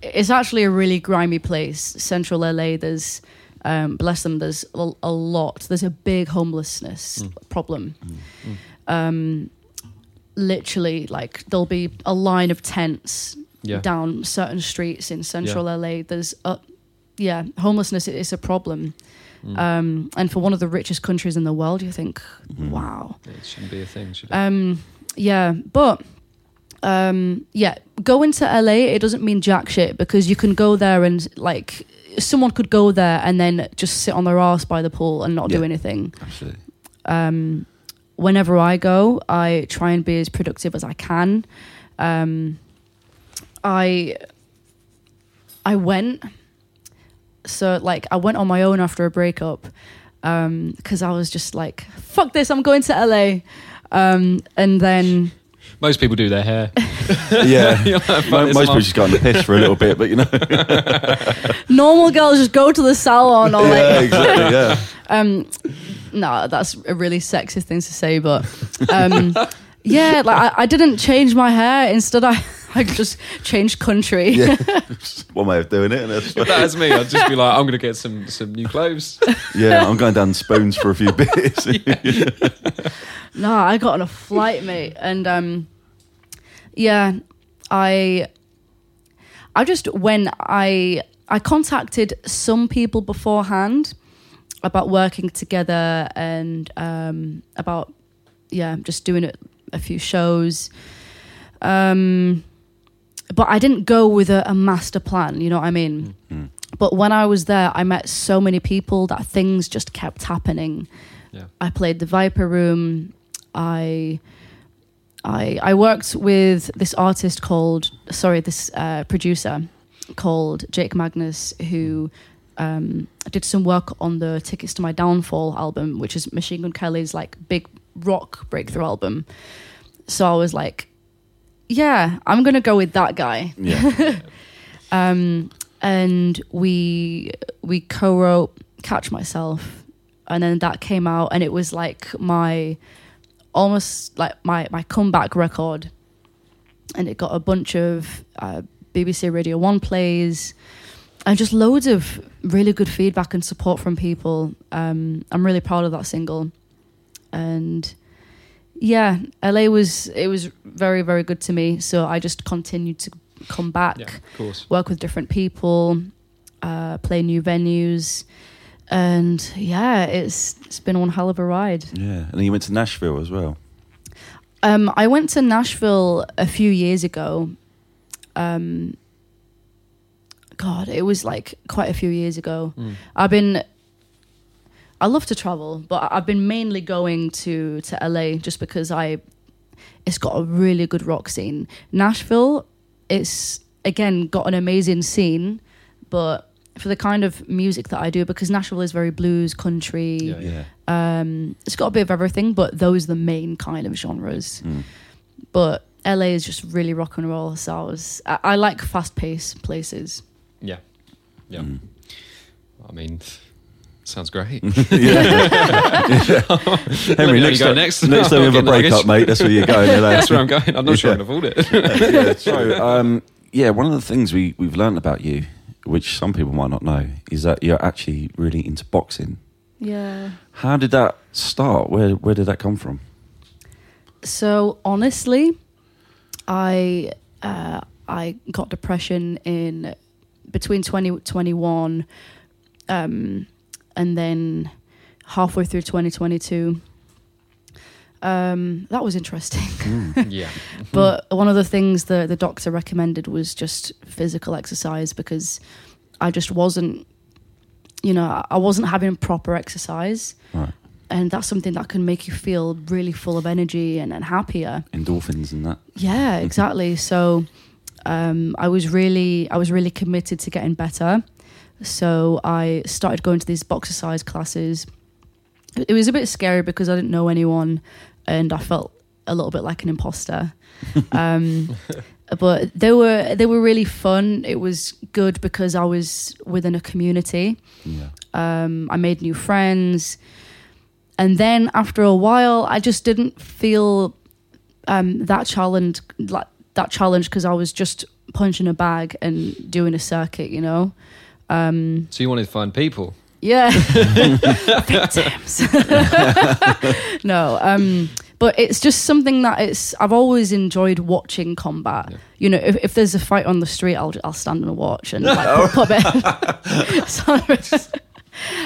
it's actually a really grimy place. Central LA. There's um, bless them. There's a, a lot. There's a big homelessness problem. Um, literally, like there'll be a line of tents Yeah. down certain streets in central LA. There's a yeah, homelessness is a problem. Mm. Um, and for one of the richest countries in the world, you think, Mhm. wow. It shouldn't be a thing, should it? Um, yeah, but um, yeah, going to LA, it doesn't mean jack shit because you can go there and like someone could go there and then just sit on their ass by the pool and not do anything. Absolutely. Um, whenever I go, I try and be as productive as I can. Um, I I went so like I went on my own after a breakup because I was just like fuck this, I'm going to LA. Um, and then Most people do their hair. Yeah. You're like, "Fuck Mo- this, Most people just go on the piss for a little bit, but you know. normal girls just go to the salon or like yeah, exactly. Yeah. um no that's a really sexist thing to say but um yeah like I, I didn't change my hair instead i i just changed country Yeah. One way of doing it. And that's If that was me, I'd just be like, I'm going to get some some new clothes. yeah, I'm going down spoons for a few bits. no i got on a flight mate and um yeah i i just when i i contacted some people beforehand about working together and um about yeah just doing it a few shows um but i didn't go with a, a master plan you know what i mean Mm. but when i was there i met so many people that things just kept happening Yeah. I played the Viper Room. I I I worked with this artist called sorry this uh, producer called Jake Magnus who um, did some work on the Tickets to My Downfall album, which is Machine Gun Kelly's like big rock breakthrough album. So I was like, yeah, I'm gonna go with that guy yeah. um, and we we co-wrote "Catch Myself," and then that came out, and it was like my almost like my my comeback record, and it got a bunch of uh, BBC Radio One plays, and just loads of really good feedback and support from people. Um, I'm really proud of that single, and yeah, LA was it was very very good to me. So I just continued to come back Yeah, of course. work with different people, uh, play new venues, and yeah, it's it's been one hell of a ride. Yeah. And then you went to Nashville as well. Um, I went to Nashville a few years ago. Um, God, it was like quite a few years ago. Mm. I've been. I love to travel, but I've been mainly going to to LA just because I. It's got a really good rock scene. Nashville, it's again got an amazing scene, but for the kind of music that I do, because Nashville is very blues, country, Yeah, Yeah. um, it's got a bit of everything, but those are the main kind of genres. Mm. But LA is just really rock and roll. So I was, I, I like fast paced places. Yeah. Yeah. Mm. I mean, sounds great. yeah. Henry, next, you go time, next. next time we have a Getting breakup, mate, that's where you're going. you know. That's where I'm going. I'm not sure I Yeah. can afford it. yeah, so um, yeah, one of the things we we've learned about you, which some people might not know, is that you're actually really into boxing. Yeah. How did that start? Where where did that come from? So honestly, I uh, I got depression in between 2021 um, and then halfway through 2022. Um, that was interesting. yeah. But one of the things the the doctor recommended was just physical exercise because I just wasn't, you know, I- I wasn't having proper exercise, Right, and that's something that can make you feel really full of energy and, and happier. endorphins and that. Yeah, exactly. So um, I was really I was really committed to getting better. So I started going to these boxercise classes. It was a bit scary because I didn't know anyone, and I felt a little bit like an imposter. um, but they were they were really fun. It was good because I was within a community. Yeah, Um, I made new friends, and then after a while, I just didn't feel um, that challenge like that challenge because I was just punching a bag and doing a circuit, you know. Um, So you wanted to find people? yeah, victims. no, um, but it's just something that it's. I've always enjoyed watching combat. Yeah. You know, if, if there's a fight on the street, I'll I'll stand and watch and like pop, put it. So,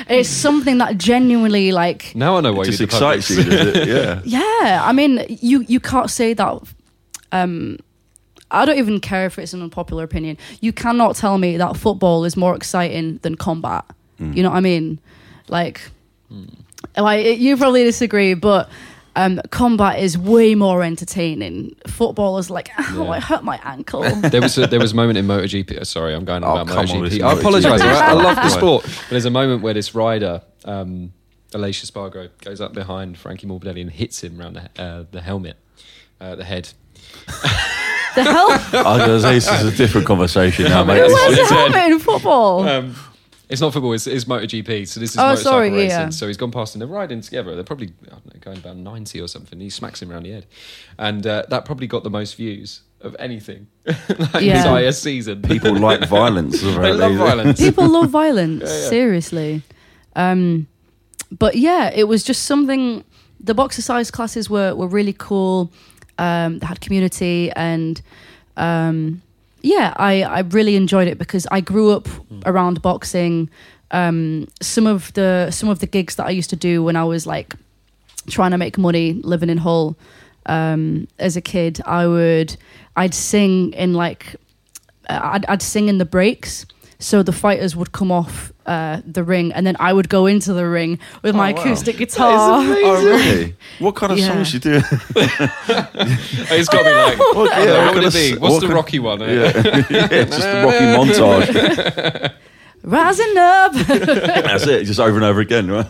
it's something that genuinely like. Now I know why it just you did the excites you. Does it? Yeah, Yeah, I mean, you you can't say that. Um, I don't even care if it's an unpopular opinion. You cannot tell me that football is more exciting than combat. Mm. You know what I mean? Like, like you probably disagree, but um, combat is way more entertaining. Football is like, oh, Yeah. I hurt my ankle. There was a, there was a moment in MotoGP. uh, Sorry, I'm going on Oh, about come on, MotoGP. I apologise. I love the sport, but there's a moment where this rider, um, Aleix Espargaró, goes up behind Frankie Morbidelli and hits him around the uh, the helmet, uh, the head. the hell? I was gonna say this is a different conversation now, mate. Who Where's the It's dead. helmet in football? Um, it's not football. It's, it's MotoGP. So this is Oh, motorcycle sorry, racing. yeah. So he's gone past and they're riding together. They're probably I don't know, going about ninety or something. He smacks him around the head, and uh, that probably got the most views of anything that Yeah. entire season. People like violence. they love violence. People love violence, Yeah, yeah. seriously. Um, but yeah, it was just something. The boxercise classes were were really cool. Um, they had community, and um, yeah, I I really enjoyed it because I grew up around boxing. Um, some of the some of the gigs that I used to do when I was like trying to make money living in Hull um, as a kid, I would I'd sing in like uh, I'd, I'd sing in the breaks. So the fighters would come off uh, the ring, and then I would go into the ring with my Oh, wow. acoustic guitar. Oh, really? What kind of Yeah. songs you do? it's got to be like. What, I what what would it be? What's what the kind- Rocky one? Yeah, yeah, just the Rocky montage. Rising up, That's it, just over and over again, right?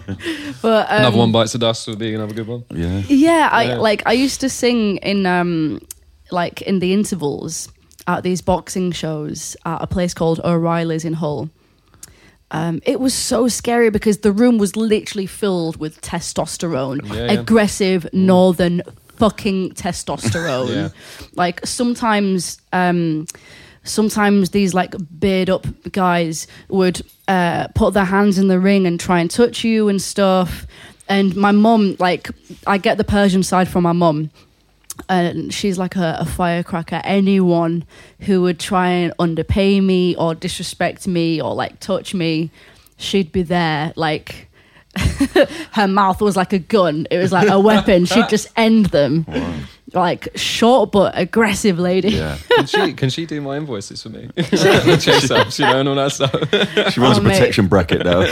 but um, Another one bites the dust would be another good one. Yeah. Yeah, I Yeah. like I used to sing in um like in the intervals at these boxing shows at a place called O'Reilly's in Hull. Um, it was so scary because the room was literally filled with testosterone, Yeah, yeah. aggressive northern fucking testosterone. Yeah. Like sometimes, um, sometimes these like beard up guys would uh, put their hands in the ring and try and touch you and stuff. And my mum, like, I get the Persian side from my mum, and she's like a, a firecracker. Anyone who would try and underpay me or disrespect me or like touch me, she'd be there. Like, her mouth was like a gun. It was like a weapon. She'd just end them. Like short but aggressive lady. Yeah. Can she can she do my invoices for me? Chase ups, you know, and all that stuff. She runs Oh, a mate. protection bracket now.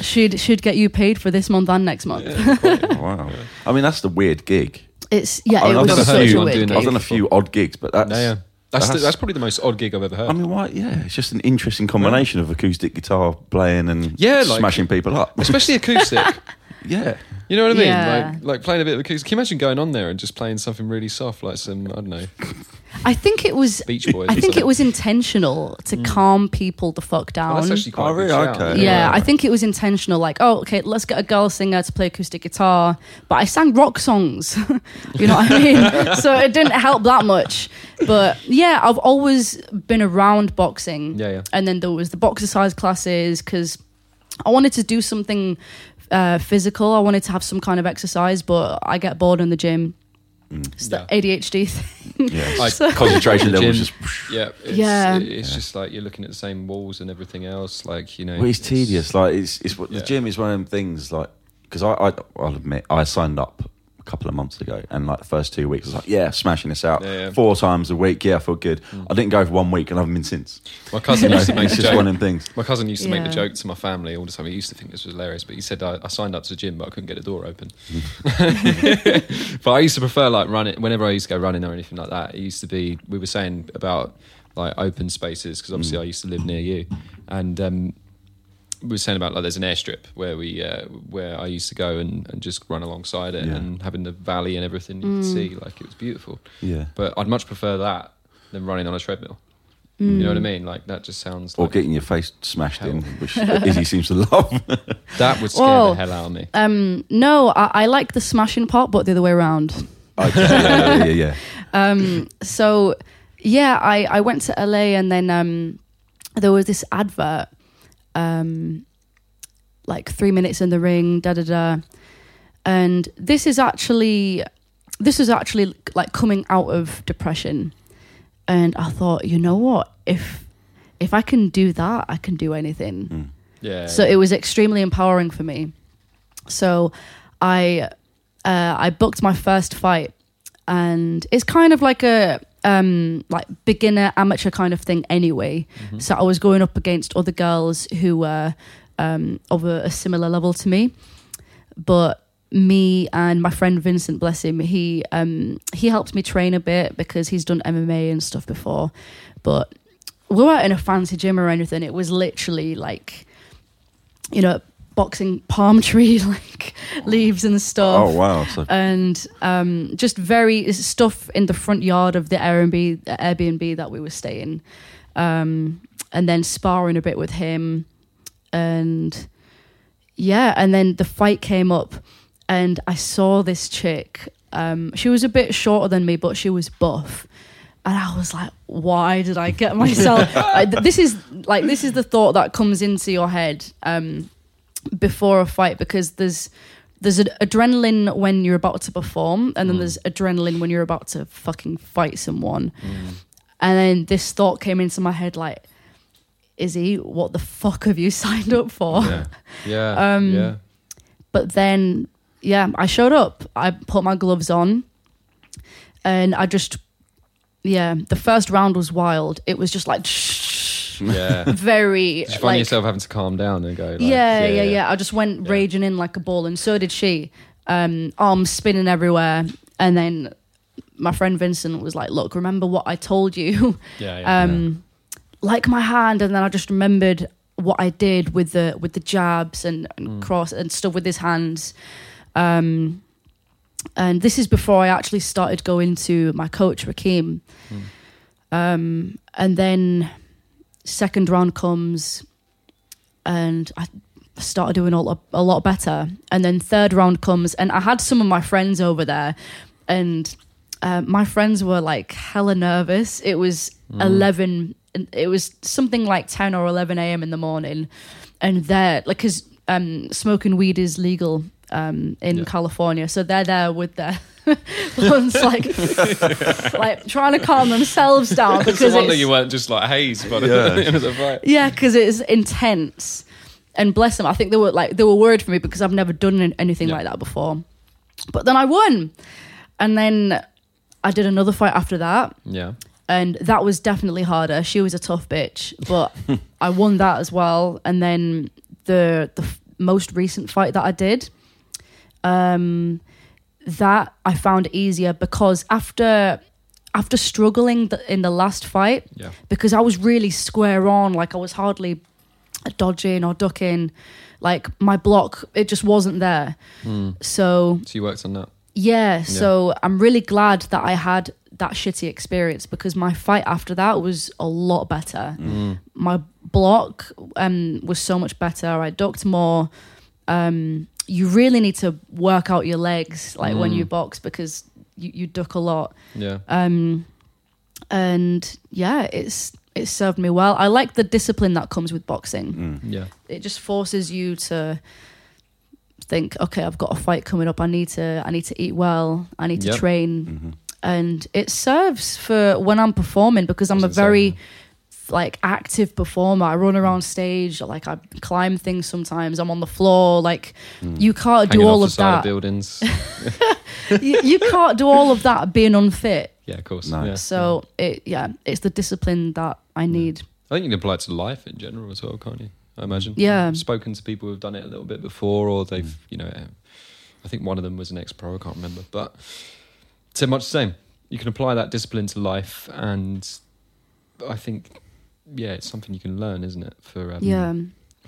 She'd she'd get you paid for this month and next month. wow. I mean, that's the weird gig. It's yeah, I mean, it I've was done a such few- a I'm weird. I've done a few odd gigs, but that's. No, yeah. That's, That's- the, that's probably the most odd gig I've ever heard. I mean, why? Yeah, it's just an interesting combination of acoustic guitar playing and Yeah, like- smashing people up. Especially acoustic. Yeah. You know what I mean? Yeah. Like like playing a bit of acoustic. Can you imagine going on there and just playing something really soft, like some I don't know I think it was Beach Boys? I think it was intentional to mm. calm people the fuck Oh, down. that's actually quite Oh, a good really? shout. Okay. yeah, Yeah. I think it was intentional. Like, oh, okay, let's get a girl singer to play acoustic guitar. But I sang rock songs. you know what I mean? so it didn't help that much. But yeah, I've always been around boxing. Yeah, yeah. And then there was the boxercise classes because I wanted to do something uh, physical. I wanted to have some kind of exercise, but I get bored in the gym. It's the Yeah. ADHD thing. Yeah. Like, Concentration levels just. Yeah, it's, Yeah. It's just like you're looking at the same walls and everything else. Like you know, Well, it's tedious. Like it's it's what Yeah. the gym is one of them things. Like because I, I I'll admit I signed up a couple of months ago, and like the first two weeks I was like, yeah, smashing this out Yeah, yeah. four times a week. Yeah, I feel good. I didn't go for one week, and I haven't been since. My cousin used to make it's the just joke. one of things. My cousin used to make the Yeah. joke to my family all the time. He used to think this was hilarious, but he said I, I signed up to the gym, but I couldn't get the door open. but I used to prefer like running. Whenever I used to go running or anything like that, it used to be. We were saying about like open spaces because obviously I used to live near you, and um, we were saying about like there's an airstrip where we uh, where I used to go and, and just run alongside it Yeah. and having the valley and everything you could see like it was beautiful. Yeah. But I'd much prefer that than running on a treadmill. You know what I mean? Like that just sounds Or like getting your face smashed in, which Izzy seems to love. that would scare Whoa. the hell out of me. Um, no, I, I like the smashing part, but the other way around. Okay, yeah, yeah, yeah, yeah. Um, so yeah, I, I went to LA and then um, there was this advert, um, like three minutes in the ring, da da da, and this is actually this is actually like coming out of depression, and I thought, you know what, if if I can do that, I can do anything. Mm. Yeah. So it was extremely empowering for me. So I uh, I booked my first fight, and it's kind of like a um, like beginner amateur kind of thing anyway. Mm-hmm. So I was going up against other girls who were um, of a, a similar level to me. But me and my friend Vincent, bless him, he um, he helped me train a bit because he's done MMA and stuff before. But we weren't in a fancy gym or anything. It was literally like, you know, boxing palm tree like leaves and stuff Oh wow! So and um, just very stuff in the front yard of the Airbnb, Airbnb that we were staying, um, and then sparring a bit with him, and yeah, and then the fight came up, and I saw this chick. Um, she was a bit shorter than me, but she was buff. And I was like, "Why did I get myself?" I, th- this is like this is the thought that comes into your head um, before a fight because there's there's an adrenaline when you're about to perform, and then Mm. there's adrenaline when you're about to fucking fight someone. Mm. And then this thought came into my head like, Izzy, what the fuck have you signed up for? Yeah. Yeah. Um, yeah. But then, yeah, I showed up. I put my gloves on, and I just, yeah, the first round was wild. It was just like, Yeah. very Did you find like, yourself having to calm down and go? Like, yeah, yeah, yeah, I just went Yeah. raging in like a ball, and so did she. Um, arms spinning everywhere, and then my friend Vincent was like, "Look, remember what I told you." Yeah, yeah. um, like my hand, and then I just remembered what I did with the with the jabs and, and Mm. cross and stuff with his hands. Um, and this is before I actually started going to my coach Rakim. Mm. Um, and then second round comes, and I started doing a lot, a lot better. And then third round comes, and I had some of my friends over there, and uh, my friends were like hella nervous. It was Mm. eleven. It was something like ten or eleven a.m. in the morning, and they're like, because um, smoking weed is legal um, in Yeah. California, so they're there with their ones like like trying to calm themselves down It's because no wonder it's, you weren't just like haze by the Yeah. end of the fight. yeah, because it's intense. And bless them, I think they were like they were worried for me because I've never done anything Yeah. like that before. But then I won, and then I did another fight after that, Yeah. and that was definitely harder. She was a tough bitch, but I won that as well. And then the the f- most recent fight that I did, um, that I found easier because after after struggling th- in the last fight, Yeah. because I was really square on, like I was hardly dodging or ducking, like my block it just wasn't there. Mm. So So you worked on that. yeah, so I'm really glad that I had that shitty experience because my fight after that was a lot better. Mm. My block um, was so much better. I ducked more. Um, you really need to work out your legs like when Mm. you box because you, you duck a lot. Yeah. Um, and yeah, it's it served me well. I like the discipline that comes with boxing Mm. Yeah. it just forces you to think okay i've got a fight coming up i need to i need to eat well i need to Yep. train Mhm. and it serves for when i'm performing because i'm a Doesn't very say- like active performer i run around stage like i climb things sometimes i'm on the floor like Mm. you can't do all off of the side that buildings. you, you can't do all of that being unfit yeah, of course. No. Yeah. so it yeah it's the discipline that i need I think you can apply it to life in general as well, can't you? I imagine. Yeah. I've spoken to people who've done it a little bit before, or they've, Mm. you know, I think one of them was an ex-pro. I can't remember, but said much the same. You can apply that discipline to life, and I think, yeah, it's something you can learn, isn't it? For um, yeah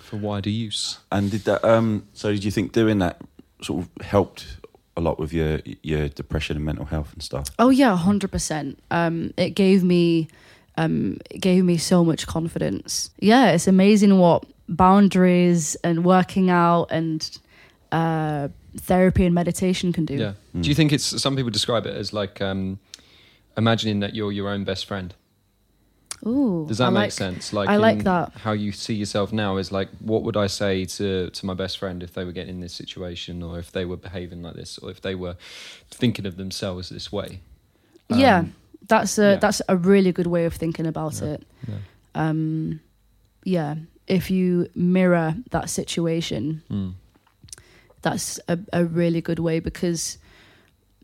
for wider use. And did that? Um, so did you think doing that sort of helped a lot with your your depression and mental health and stuff? Oh yeah, hundred percent. Um, it gave me, um, it gave me so much confidence. Yeah, it's amazing what boundaries and working out and uh, therapy and meditation can do. Yeah. Mm. Do you think it's some people describe it as like um, imagining that you're your own best friend? Ooh, Does that I make like- sense? Like I like that. How you see yourself now is like, what would I say to to my best friend if they were getting in this situation, or if they were behaving like this, or if they were thinking of themselves this way? yeah, Um, that's a yeah. that's a really good way of thinking about Yeah. it. yeah. Um, yeah, if you mirror that situation, Mm. that's a, a really good way because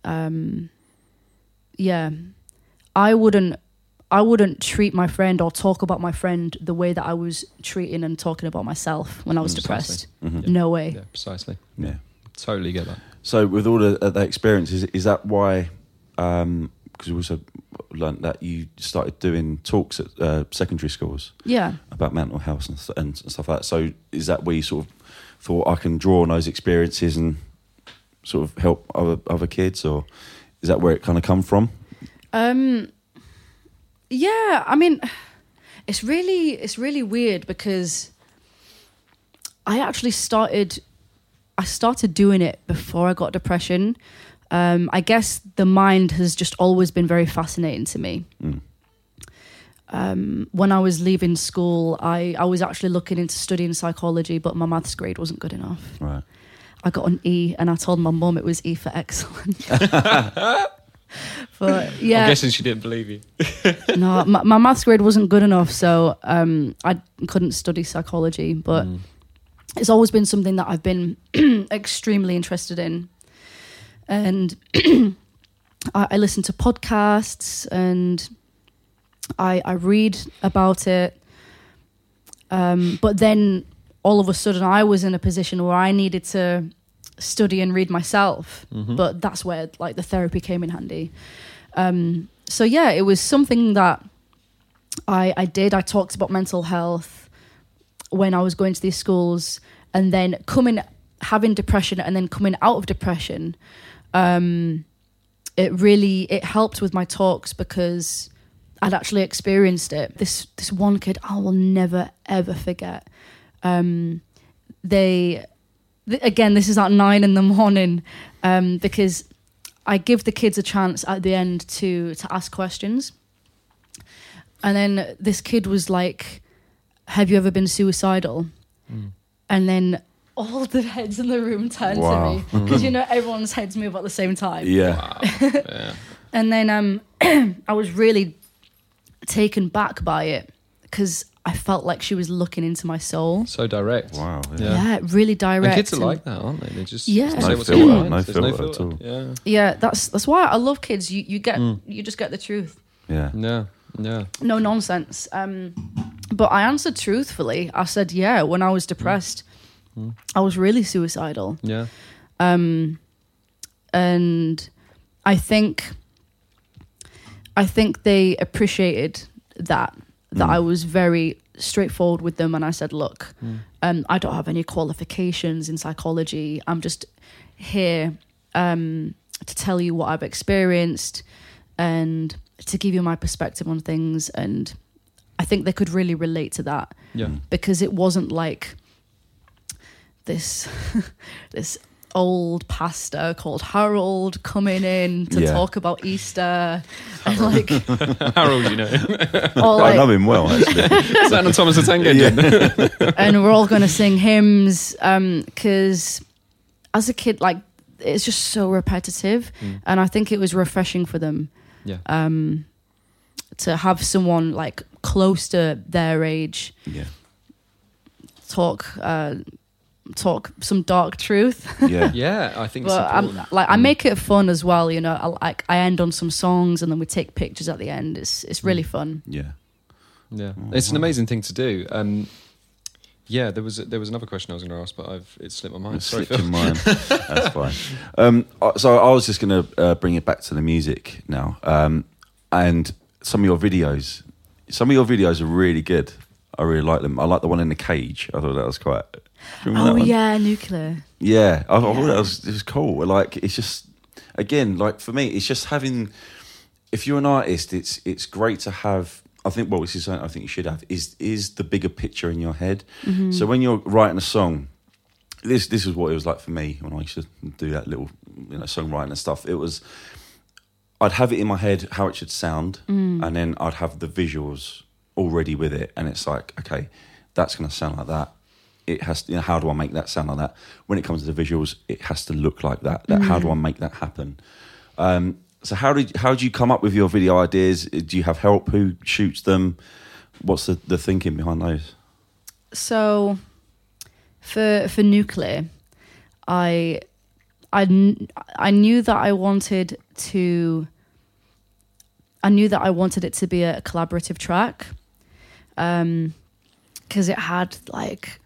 um yeah I wouldn't I wouldn't treat my friend or talk about my friend the way that I was treating and talking about myself when I was Mm, depressed. Mhm. No way. Yeah, precisely. Yeah. Totally get that. So with all of that experience, is, is that why? Because we also learned that you started doing talks at uh, secondary schools Yeah. about mental health and, st- and stuff like that. So is that where you sort of thought I can draw on those experiences and sort of help other other kids, or is that where it kind of come from? Um yeah, I mean it's really it's really weird because I actually started I started doing it before I got depression. Um I guess the mind has just always been very fascinating to me. Mm. Um, when I was leaving school, I, I was actually looking into studying psychology, but my maths grade wasn't good enough. Right. I got an E, and I told my mum it was E for excellent. but yeah, I'm guessing she didn't believe you. no, my, my maths grade wasn't good enough, so um, I couldn't study psychology. But Mm. it's always been something that I've been extremely interested in, and I, I listen to podcasts and I I read about it. Um, but then all of a sudden, I was in a position where I needed to study and read myself. Mhm. But that's where like the therapy came in handy. Um, so yeah, it was something that I I did. I talked about mental health when I was going to these schools, and then coming having depression, and then coming out of depression. Um, it really it helped with my talks because I'd actually experienced it. This this one kid I will never ever forget. Um, they th- again this is at nine in the morning um, because I give the kids a chance at the end to to ask questions, and then this kid was like, "Have you ever been suicidal?" Mm. And then all the heads in the room turned Wow. to me because you know everyone's heads move at the same time. Yeah. Wow. yeah. And then um, I was really taken back by it because I felt like she was looking into my soul. So direct. Wow. Yeah. Yeah, really direct. And kids are and- like that, aren't they? They just Yeah. say No what's filter, on their mind. no There's filter at all. Yeah. Yeah, that's that's why I love kids. You you get Mm. you just get the truth. Yeah. Yeah. Yeah. no nonsense. Um, but I answered truthfully. I said, yeah, when I was depressed, Mm. I was really suicidal. Yeah. Um, and I think, I think they appreciated that that Mm. I was very straightforward with them, and I said, look, Mm. um, I don't have any qualifications in psychology. I'm just here um, to tell you what I've experienced and to give you my perspective on things. And I think they could really relate to that Yeah. Because it wasn't like this this old pastor called Harold coming in to Yeah. talk about Easter and like Harold, you know. or I love him well, actually. Santa Thomas the Tank Engine. and we're all going to sing hymns because as a kid like it's just so repetitive Mm. and I think it was refreshing for them Yeah. um to have someone like close to their age yeah. talk uh talk some dark truth Yeah. Yeah, I think it's but I'm like I Mm. make it fun as well. You know, I like I end on some songs and then we take pictures at the end. It's it's really fun. Yeah. Yeah, Oh, it's an amazing thing to do. Um, yeah, there was there was another question I was going to ask, but I've it slipped my mind. It Sorry, slipped Phil. your mind. That's fine. Um, uh, so I was just going to uh, bring it back to the music now, um, and some of your videos. Some of your videos are really good. I really like them. I like the one in the cage. I thought that was quite. Do you remember Oh yeah, nuclear. Yeah, I, I thought that was, it was cool. Like it's just, again, like for me, it's just having. If you're an artist, it's it's great to have. I think well, this is something I think you should have is is the bigger picture in your head. Mm-hmm. So when you're writing a song, this this is what it was like for me when I used to do that little you know songwriting and stuff. It was I'd have it in my head how it should sound, Mm. and then I'd have the visuals already with it, and it's like okay, that's going to sound like that. It has, you know, how do I make that sound like that? When it comes to the visuals, it has to look like that. that How do I make that happen? Um, so how did how do you come up with your video ideas? Do you have help? Who shoots them? What's the, the thinking behind those? So for for nuclear, I I I knew that I wanted to I knew that I wanted it to be a collaborative track, um, because it had like.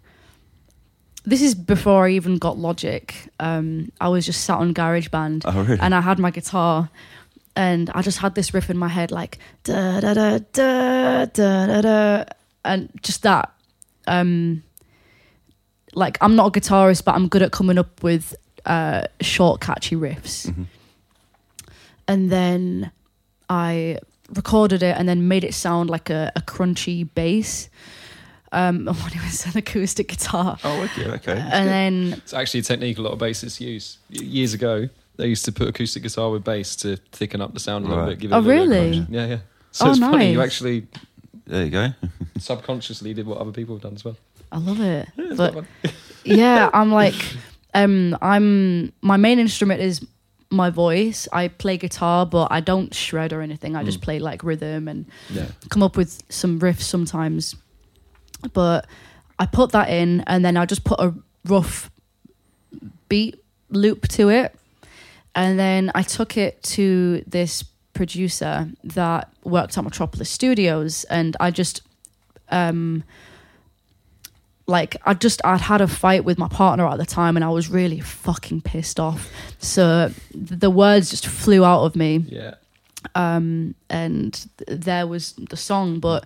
This is before I even got Logic. Um, I was just sat on GarageBand Oh, really? and I had my guitar, and I just had this riff in my head, like da da da da da da da, and just that. Um, like I'm not a guitarist, but I'm good at coming up with uh, short, catchy riffs. Mhm. And then I recorded it and then made it sound like a, a crunchy bass. Um, when it was an acoustic guitar, Oh, okay, okay. and then It's actually a technique a lot of bassists use. Years ago, they used to put acoustic guitar with bass to thicken up the sound a little Right. bit. Give it Oh, a little bit really? crunch. Yeah, yeah. So Oh, it's funny. You actually There you go. subconsciously did what other people have done as well. I love it. Yeah, But yeah, I'm like, um, I'm my main instrument is my voice. I play guitar, but I don't shred or anything. I just Mm. play like rhythm and yeah. come up with some riffs sometimes. But I put that in, and then I just put a rough beat loop to it, and then I took it to this producer that worked at Metropolis Studios, and I just um like I just I'd had a fight with my partner at the time and I was really fucking pissed off. So the words just flew out of me Yeah. um, and there was the song, but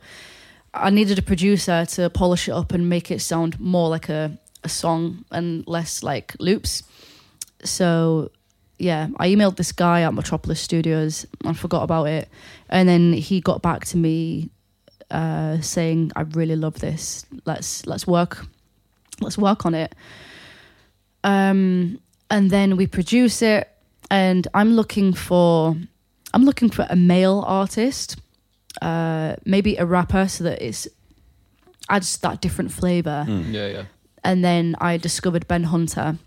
I needed a producer to polish it up and make it sound more like a, a song and less like loops. So, yeah, I emailed this guy at Metropolis Studios. I forgot about it, and then he got back to me uh, saying, "I really love this. Let's let's work, let's work on it." Um, and then we produce it, and I'm looking for I'm looking for a male artist, uh, maybe a rapper, so that it's adds that different flavor. Mm. Yeah, yeah. And then I discovered Ben Hunter,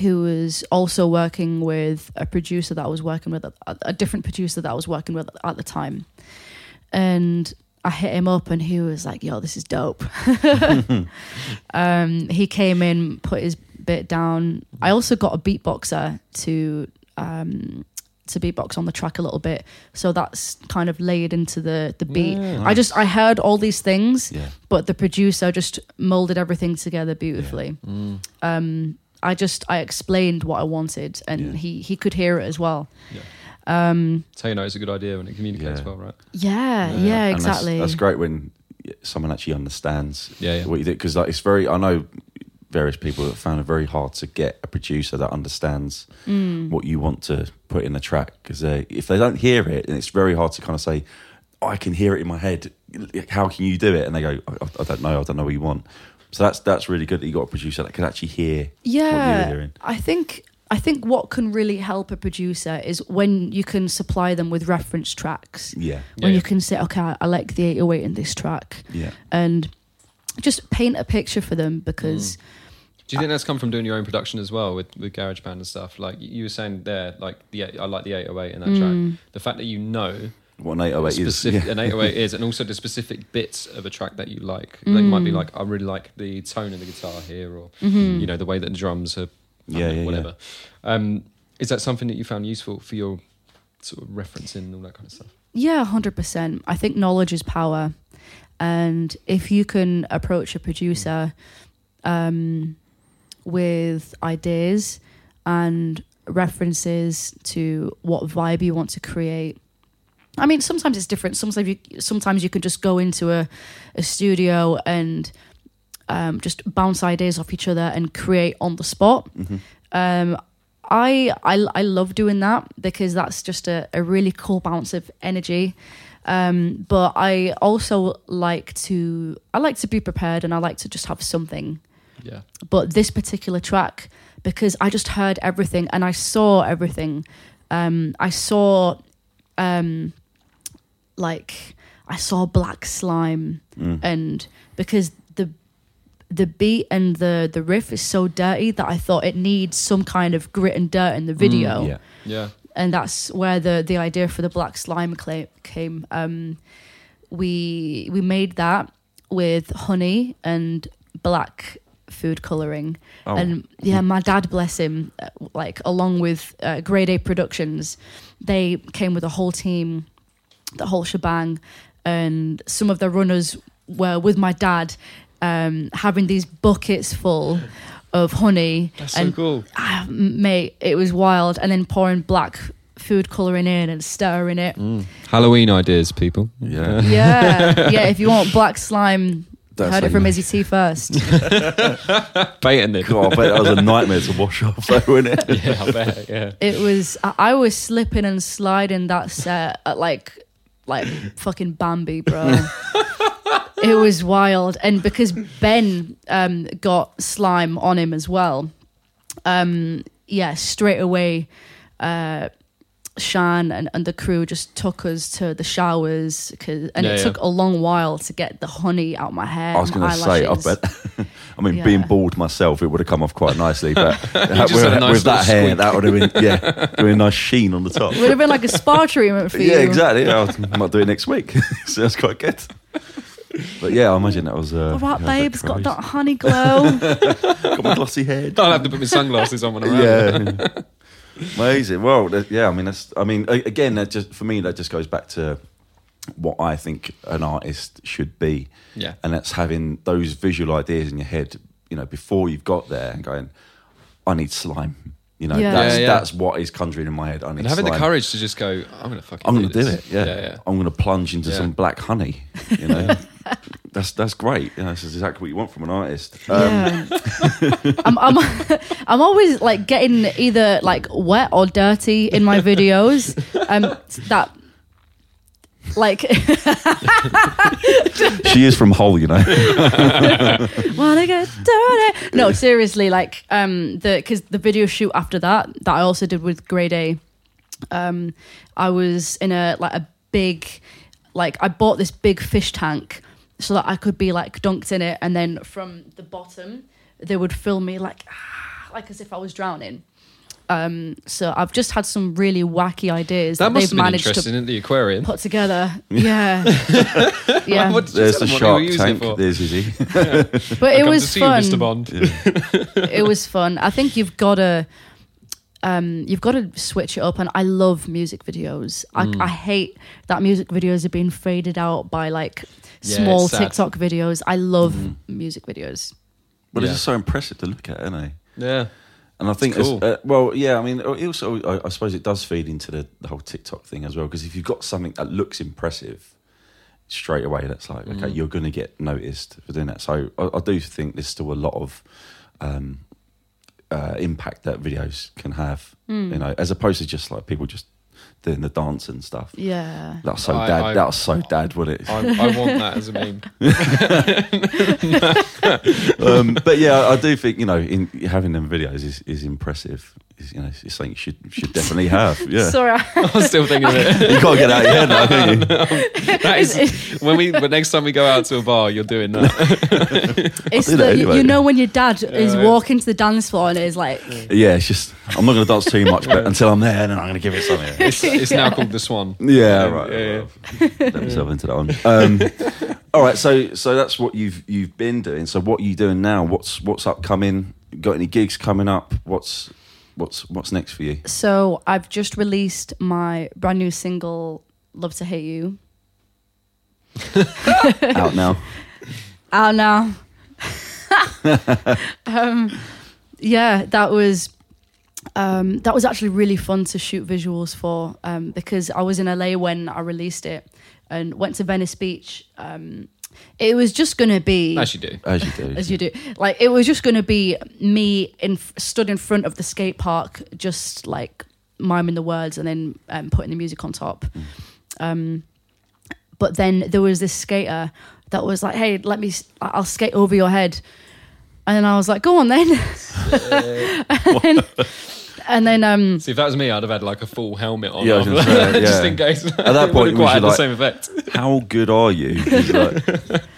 who was also working with a producer that I was working with, a, a different producer that I was working with at the time. And I hit him up, and he was like, "Yo, this is dope." um, he came in, put his bit down. I also got a beatboxer to um, to beatbox on the track a little bit, so that's kind of laid into the the beat. Yeah. I just I heard all these things, Yeah. but the producer just molded everything together beautifully. Mm. Um, I just I explained what I wanted, and Yeah. he he could hear it as well. Yeah. Um, That's how you know it's a good idea when it communicates Yeah. well, right? yeah, yeah, And that's- exactly. That's, great when someone actually understands Yeah, yeah. what you do because like, it's very. I know various people that found it very hard to get a producer that understands Mm. what you want to put in the track because if they don't hear it, then it's very hard to kind of say, oh, "I can hear it in my head. How can you do it?" And they go, "I, I don't know. I don't know what you want." So that's that's really good that you got a producer that can actually hear what you're Yeah, hearing. I think I think what can really help a producer is when you can supply them with reference tracks. Yeah, When Yeah, you can say, okay, I like the 808 in this track, yeah, and just paint a picture for them because Do you think that's come from doing your own production as well with, with GarageBand and stuff? Like you were saying there, like the I like the 808 in that Mm. track. The fact that you know what an 808 is. Yeah. an 808 is, and also the specific bits of a track that you like. They might be Mm. like, I really like the tone of the guitar here, or Mhm. you know, the way that the drums are, I Yeah, don't know, yeah, whatever. Um, is that something that you found useful for your sort of referencing and all that kind of stuff? Yeah, hundred percent. I think knowledge is power, and if you can approach a producer um, with ideas and references to what vibe you want to create. I mean, sometimes it's different. Sometimes you sometimes you can just go into a, a studio and um, just bounce ideas off each other and create on the spot. Mhm. Um, I, I I love doing that because that's just a, a really cool bounce of energy. Um, but I also like to I like to be prepared and I like to just have something. Yeah. But this particular track, because I just heard everything and I saw everything. Um, I saw um, like I saw black slime Mm. and because the the beat and the the riff is so dirty that I thought it needs some kind of grit and dirt in the video, Mm, yeah. Yeah. and that's where the the idea for the black slime came. Um, we we made that with honey and black food coloring, Oh, and yeah, my dad, bless him, uh, like along with uh, Grade A Productions, they came with a whole team the whole shebang. And some of the runners were with my dad, um, having these buckets full of honey. That's so and cool. ah, mate, it was wild. And then pouring black food coloring in and stirring it. Halloween ideas, people. Yeah. Yeah, yeah. If you want black slime, That's heard how it from you- Izzy T first. Baiting it. God, I bet that was a nightmare to wash off, though, wasn't it? yeah, I bet. Yeah. It was. I, I was slipping and sliding that set at like, like fucking Bambi, bro. it was wild, and because Ben um, got slime on him as well, um, yeah, straight away. Uh, Shan and, and the crew just took us to the showers 'cause- and Yeah, it yeah. took a long while to get the honey out of my hair. I was my going to say, I eyelashes. bet. I mean, Yeah. being bald myself, it would have come off quite nicely, but just with, nice with that hair, squeak. that would have been yeah, doing a nice sheen on the top. It Would have been like a spa treatment for you. Yeah, exactly. Yeah, I might do it next week. so that's quite good. But yeah, I imagine that was. Uh, All right, yeah, a babes, got that honey glow. got my glossy head. I'll have to put my sunglasses on when I'm around. yeah, amazing. Well, yeah. I mean, that's. I mean, again, that just for me, that just goes back to what I think an artist should be, Yeah. and that's having those visual ideas in your head. You know, before you've got there, and going, I need slime. You know, Yeah. that's Yeah, yeah. that's what is conjuring in my head. I need And having the courage to just go, I'm going to fucking I'm going to do it. Yeah. yeah, yeah. I'm going to plunge into Yeah. some black honey. You know, that's that's great. You know, this is exactly what you want from an artist. Um, yeah. I'm, I'm, I'm always like getting either like wet or dirty in my videos. Um, that like She is from Hull, you know. wanna get dirty. No, seriously, like um the because the video shoot after that that I also did with Grade A, um, I was in a like a big like I bought this big fish tank so that I could be like dunked in it, and then from the bottom they would fill me like like as if I was drowning. Um, so I've just had some really wacky ideas That that, must they've have been managed to in the aquarium. put together. Yeah, yeah. What- There's the what shark were you using it tank. There's Izzy. But I it was to see fun. You, Mr. Bond. Yeah. it was fun. I think you've got to um, you've got to switch it up. And I love music videos. Mm. I, I hate that music videos are being faded out by like Yeah, small it's sad. Mm-hmm. TikTok videos. I love music videos. But Yeah. it's just so impressive to look at, isn't it? Yeah. And I think, It's it's, cool. uh, well, yeah. I mean, it also, I, I suppose it does feed into the, the whole TikTok thing as well. Because if you've got something that looks impressive, straight away, that's like, okay, Mm. you're going to get noticed for doing that. So I, I do think there's still a lot of um, uh, impact that videos can have. Hmm. You know, as opposed to just like people just doing the dance and stuff. Yeah. That's so I- dad. I- that was so dad, wasn't it? I, I want that as a meme. um, but yeah, I do think you know, in having them videos is, is impressive. Is, you know, it's something you should should definitely have. Yeah, Sorry. I was still thinking of it. you can't get out of your head now, can you? That is when we. But next time we go out to a bar, you're doing that. it's do that the, you- anyway. you know when your dad is Yeah. walking to the dance floor and is like, Yeah, it's just I'm not going to dance too much, but until I'm there, then I'm going to give it something. It's, it's now called the Swan. Yeah, right. Yeah, yeah. Let myself into that one. Um, all right, so so that's what you've you've been doing. So what are you doing now? What's what's upcoming? Got any gigs coming up? What's what's what's next for you? so I've just released my brand new single, Love to Hate You. Out now. out now. um, yeah, that was um, that was actually really fun to shoot visuals for um, because I was in LA when I released it and went to Venice Beach. Um, it was just gonna be As you do. As you do. as you do. Like it was just going to be me in stood in front of the skate park, just like miming the words and then um, putting the music on top. Um, but then there was this skater that was like, "Hey, let me, I'll skate over your head," and then I was like, "Go on then." and then, and then um, See, if that was me, I'd have had like a full helmet on. Yeah, I was gonna say, that, just in case. At that point, wouldn't quite you had the same effect. How good are you? Like,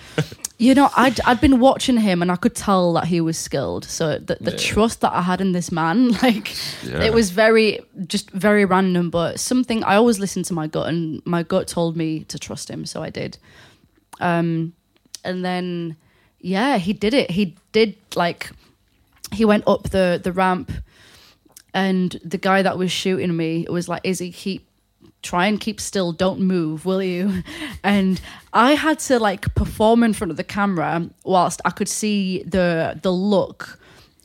You know, I'd I'd been watching him and I could tell that he was skilled. So the, the Yeah. trust that I had in this man, like Yeah. it was very just very random, but something I always listen to my gut and my gut told me to trust him, so I did. Um and then yeah, he did it. He did like he went up the the ramp and the guy that was shooting me was like, Izzy, keep try and keep still. Don't move will you? And i had to like perform in front of the camera whilst i could see the the look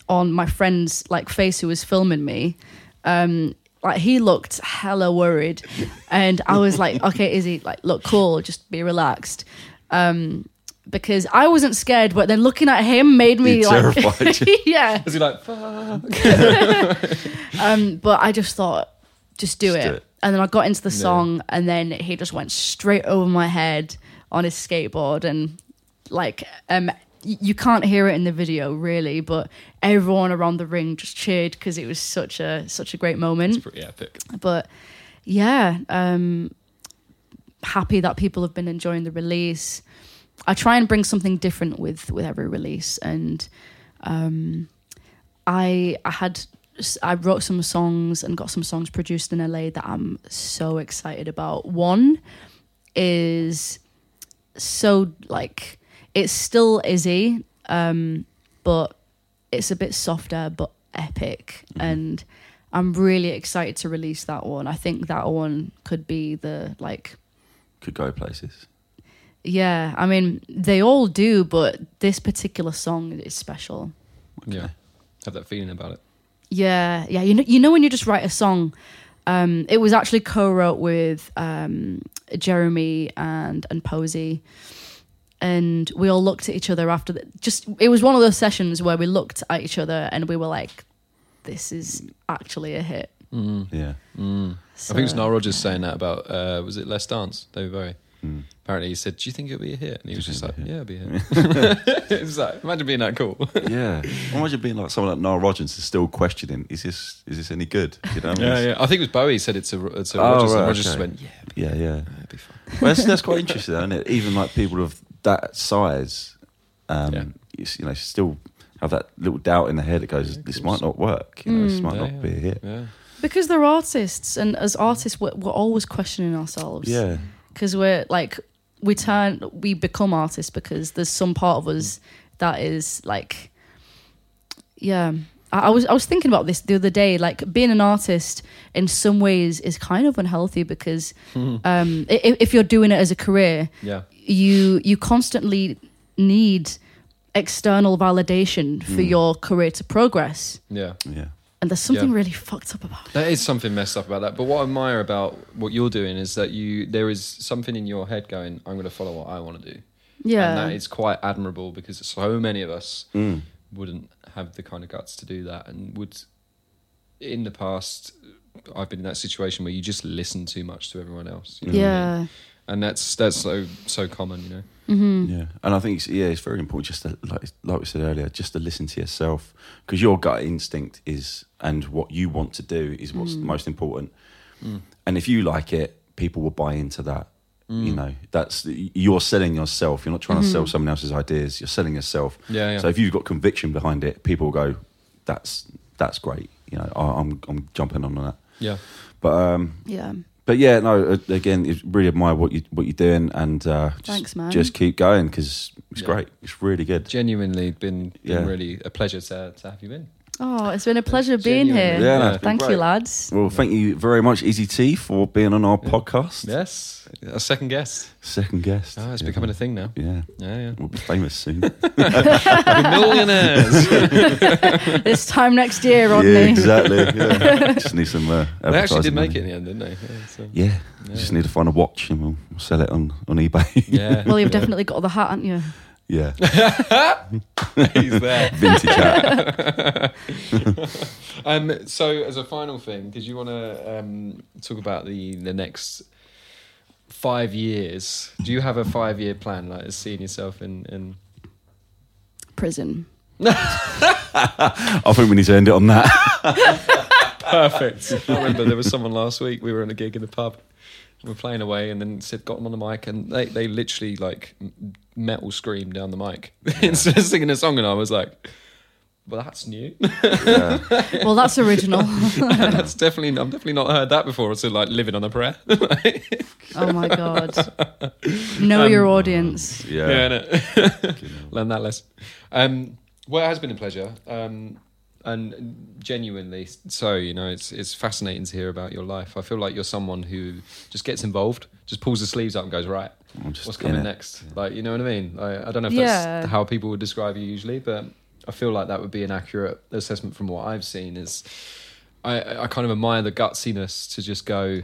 on my friend's like face who was filming me. Um like he looked hella worried. And i was like okay izzy like look cool just be relaxed. Um because i wasn't scared but then looking at him made me It like terrified yeah Was he like, fuck? um, but I just thought, just do, Just it. do it. And then I got into the Yeah. song, and then he just went straight over my head on his skateboard, and like, um, you can't hear it in the video really, but everyone around the ring just cheered because it was such a such a great moment. It's pretty epic. But yeah, um, happy that people have been enjoying the release. I try and bring something different with with every release, and um, I I had I wrote some songs and got some songs produced in LA that I'm so excited about. One is so like it's still Izzy, um, but it's a bit softer but epic, and I'm really excited to release that one. I think that one could be the like Could go places. Yeah. I mean they all do, but this particular song is special. Yeah. Have that feeling about it. Yeah, yeah. You know, you know when you just write a song. Um, it was actually co-wrote with um, Jeremy and and Posey, and we all looked at each other after the, just. It was one of those sessions where we looked at each other and we were like, "This is actually a hit." Mm. Yeah. Mm. I think it's was Rogers Rodgers saying that about, uh, was it Let's Dance? David Bowie. Mm. Apparently he said, do you think it'll be a hit? And he was Do you just like, yeah, it'll be a hit. it was like, imagine being that cool. yeah. Imagine being like someone like Nile Rodgers is still questioning, is this is this any good? You know? what I mean? yeah, yeah. I think it was Bowie said it to, to Oh, Rodgers, and right, Rodgers just okay. went, yeah, be, Yeah, yeah. it'll be fine. Well, that's, that's quite interesting, isn't it? Even like people of that size, um, Yeah. you, you know, still have that little doubt in the head that goes, Yeah, "This might not work. You know, this Mm. might Yeah, not yeah. be a hit." Yeah. because they're artists, and as artists, we're, we're always questioning ourselves. Yeah, because we're like we turn we become artists because there's some part of us that is like yeah I, I was I was thinking about this the other day like being an artist in some ways is kind of unhealthy because um i- if you're doing it as a career Yeah. you you constantly need external validation for Mm. your career to progress Yeah. yeah, and there's something Yeah. really fucked up about it There is something messed up about that. But what I admire about what you're doing is that you there is something in your head going, I'm going to follow what I want to do. yeah And that is quite admirable because so many of us mm. wouldn't have the kind of guts to do that and would in the past I've been in that situation where you just listen too much to everyone else. you know what I mean? yeah And that's that's so so common, you know. Hmm yeah. And I think it's, yeah, it's very important just to like like we said earlier, just to listen to yourself because your gut instinct is and what you want to do is what's Mm. most important. Mm. And if you like it, people will buy into that. Mm. You know, that's you're selling yourself. You're not trying to sell Mhm. someone else's ideas. You're selling yourself. Yeah, yeah. So if you've got conviction behind it, people will go, "That's that's great." You know, I, I'm I'm jumping on that. yeah. But um, yeah but yeah, no. uh, Again, it's really admire what you what you're doing, and uh, just, Thanks, man. Just keep going because it's Yeah. great. It's really good. Genuinely been, been Yeah. really a pleasure to, to have you in. Oh, it's been a pleasure being Genuinely. here. Yeah, no, Yeah. it's Thank you, lads. Well, thank you very much, Izzy T, for being on our Yeah. podcast. Yes. A second guest. Second guest. Oh, it's Yeah. becoming a thing now. Yeah, Yeah, yeah. we'll be famous soon. Millionaires. this time next year, Rodney. yeah, exactly. Yeah. just need some. Uh, they actually did advertising make money. it in the end, didn't they? Yeah. So. Yeah, Yeah. just need to find a watch and we'll we'll sell it on on eBay. yeah. Well, you've definitely got the hat, haven't you? Yeah, He's there. vintage hat. um, so, as a final thing, did you want to um, talk about the the next five years? Do you have a five year plan, like seeing yourself in? in... Prison. I think we need to end it on that. Perfect. I remember there was someone last week. We were on a gig in the pub. We were playing away, and then said, got them on the mic, and they, they literally like metal screamed down the mic instead of singing a song, and I was like, "Well, that's new. Yeah. Well, that's original. that's definitely I've definitely not heard that before. So like living on a prayer. oh my god. Know your audience. Yeah. innit? Fucking hell. learn that lesson. Um, well, it has been a pleasure. Um, and genuinely so. You know, it's it's fascinating to hear about your life. I feel like you're someone who just gets involved, just pulls the sleeves up and goes right. What's coming it. next? Like, you know what I mean? I, I don't know if Yeah. that's how people would describe you usually, but I feel like that would be an accurate assessment from what I've seen. Is I I kind of admire the gutsiness to just go.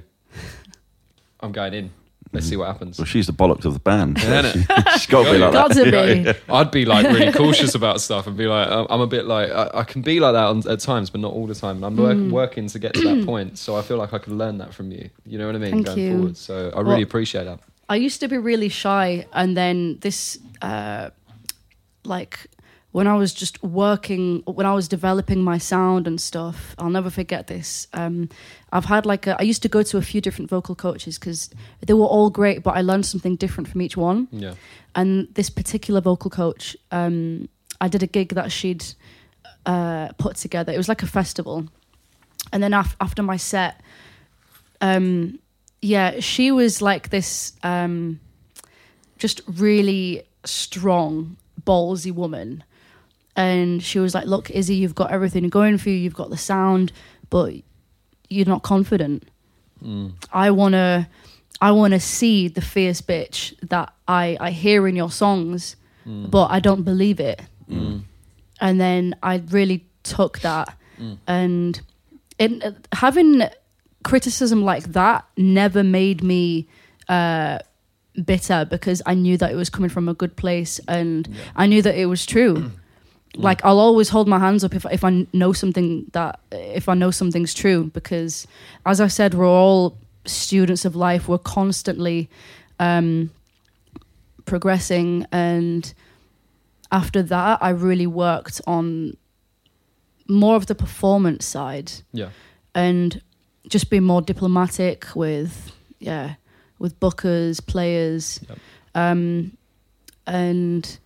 I'm going in. Let's see what happens. Well, she's the bollocks of the band. Yeah, innit? she's got to be like Got that. to be. I'd be like really cautious about stuff and be like, I'm I'm a bit like, I, I can be like that on, at times, but not all the time. And I'm work, Mm. working to get to that point. So I feel like I could learn that from you. You know what I mean? Thank Going you. forward. So I really Well- appreciate that. I used to be really shy, and then this, uh, like, when I was just working, when I was developing my sound and stuff, I'll never forget this. Um, I've had like a, I used to go to a few different vocal coaches because they were all great, but I learned something different from each one. Yeah. And this particular vocal coach, um, I did a gig that she'd uh, put together. It was like a festival, and then af- after my set, um, yeah, she was like this, um, just really strong, ballsy woman, and she was like, "Look, Izzy, you've got everything going for you. You've got the sound, but you're not confident. Mm. I wanna." I want to see the fierce bitch that I, I hear in your songs, Mm. but I don't believe it. Mm. And then I really took that, and it, uh, having criticism like that never made me uh, bitter because I knew that it was coming from a good place, and Yeah. I knew that it was true. Like I'll always hold my hands up if if I know something that if I know something's true because, as I said, we're all students of life. We're constantly um, progressing, and after that, I really worked on more of the performance side Yeah. and just being more diplomatic with yeah with bookers players Yep. um and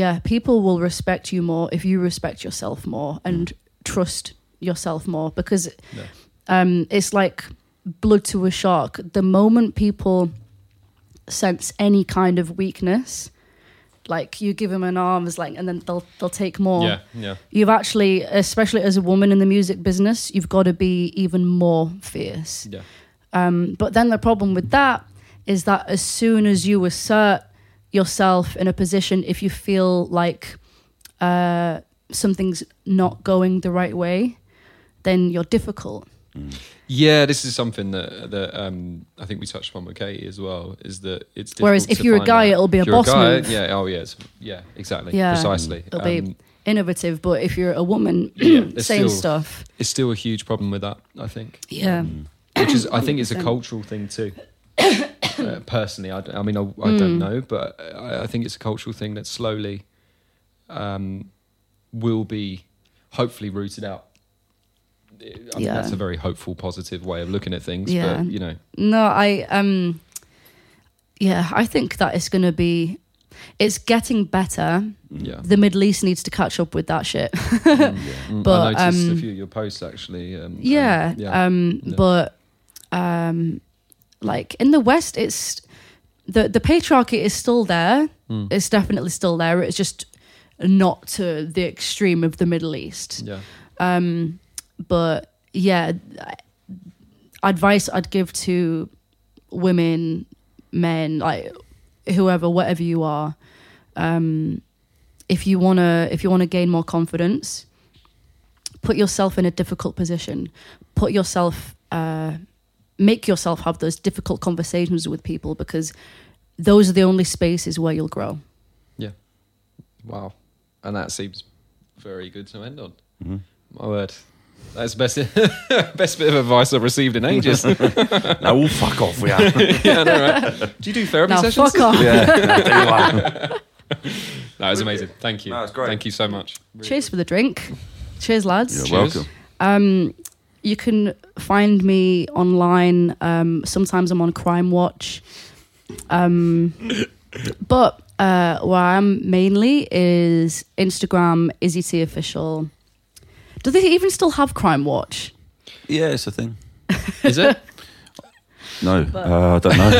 yeah people will respect you more if you respect yourself more and trust yourself more because Yeah. um it's like blood to a shark the moment people sense any kind of weakness like you give them an arms like and then they'll they'll take more Yeah. Yeah. you've actually especially as a woman in the music business you've got to be even more fierce Yeah. um, but then the problem with that is that as soon as you assert yourself in a position if you feel like uh, something's not going the right way then you're difficult Yeah, this is something that that um, I think we touched upon with Katie as well. Is that it's Whereas if you're a guy, out- it'll be a boss guy, move. Yeah. Oh, yes. Yeah. Exactly. Yeah. Precisely. It'll be Um, innovative but if you're a woman Yeah, saying still- stuff it's still a huge problem with that. I think. yeah which is I think it's a cultural thing too. uh, personally, I, I mean, I, I don't Mm. know, but I, I think it's a cultural thing that slowly um, will be hopefully rooted out. I mean, Yeah. that's a very hopeful, positive way of looking at things. Yeah. But you know, No, I um yeah, I think that it's going to be it's getting better. yeah. The Middle East needs to catch up with that shit. Mm, But, I noticed um, a few of your posts actually. Um, um, yeah. yeah. Um Yeah. but um like in the West it's the the patriarchy is still there. Mm. It's definitely still there. It's just not to the extreme of the Middle East. yeah. Um, but yeah, advice I'd give to women, men, like whoever, whatever you are, um, if you wanna, if you wanna gain more confidence, put yourself in a difficult position. Put yourself, uh, make yourself have those difficult conversations with people because those are the only spaces where you'll grow. Yeah. Wow. And that seems very good to end on. Mhm. My word. That's the best, best bit of advice I've received in ages. now all fuck off, we are. yeah, I know, right? Do you do therapy Now sessions? fuck off. yeah, no, tell you what. No, was amazing. Thank you. No, it's great. Thank you so much. Cheers for the drink. Cheers, lads. You're Cheers. welcome. Um, you can find me online. Um, sometimes I'm on Crime Watch. Um, but uh, where I'm mainly is Instagram, Izzy T Official. Do they even still have Crime Watch? Yeah, it's a thing. Is it? No, But- uh, I don't know.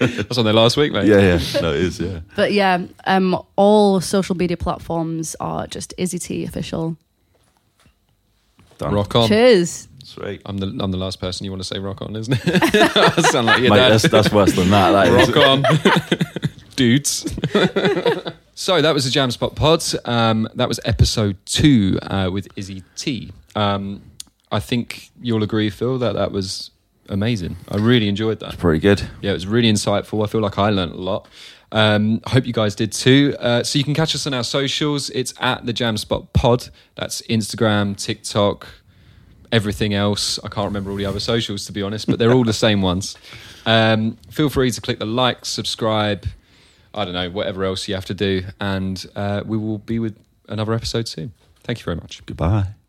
I was on there last week, mate. yeah, yeah, no, it is. Yeah, But yeah, um, all social media platforms are just Izzy T Official. Done. Rock on. Cheers. Sweet. I'm the I'm the last person you want to say rock on, isn't it? I sound like your Mate, dad. that's, that's worse than that. that is. rock on, dudes. so that was the Jam Spot Pod. Um, that was episode two uh, with Izzy T. Um, I think you'll agree, Phil, that that was amazing. I really enjoyed that. Pretty good. Yeah, it was really insightful. I feel like I learned a lot. Um, I hope you guys did too. Uh, so you can catch us on our socials. It's at the Jam Spot Pod. That's Instagram, TikTok, everything else. I can't remember all the other socials to be honest, but they're all the same ones. Um, feel free to click the like, subscribe. I don't know, whatever else you have to do, and uh, we will be with another episode soon. Thank you very much. Goodbye.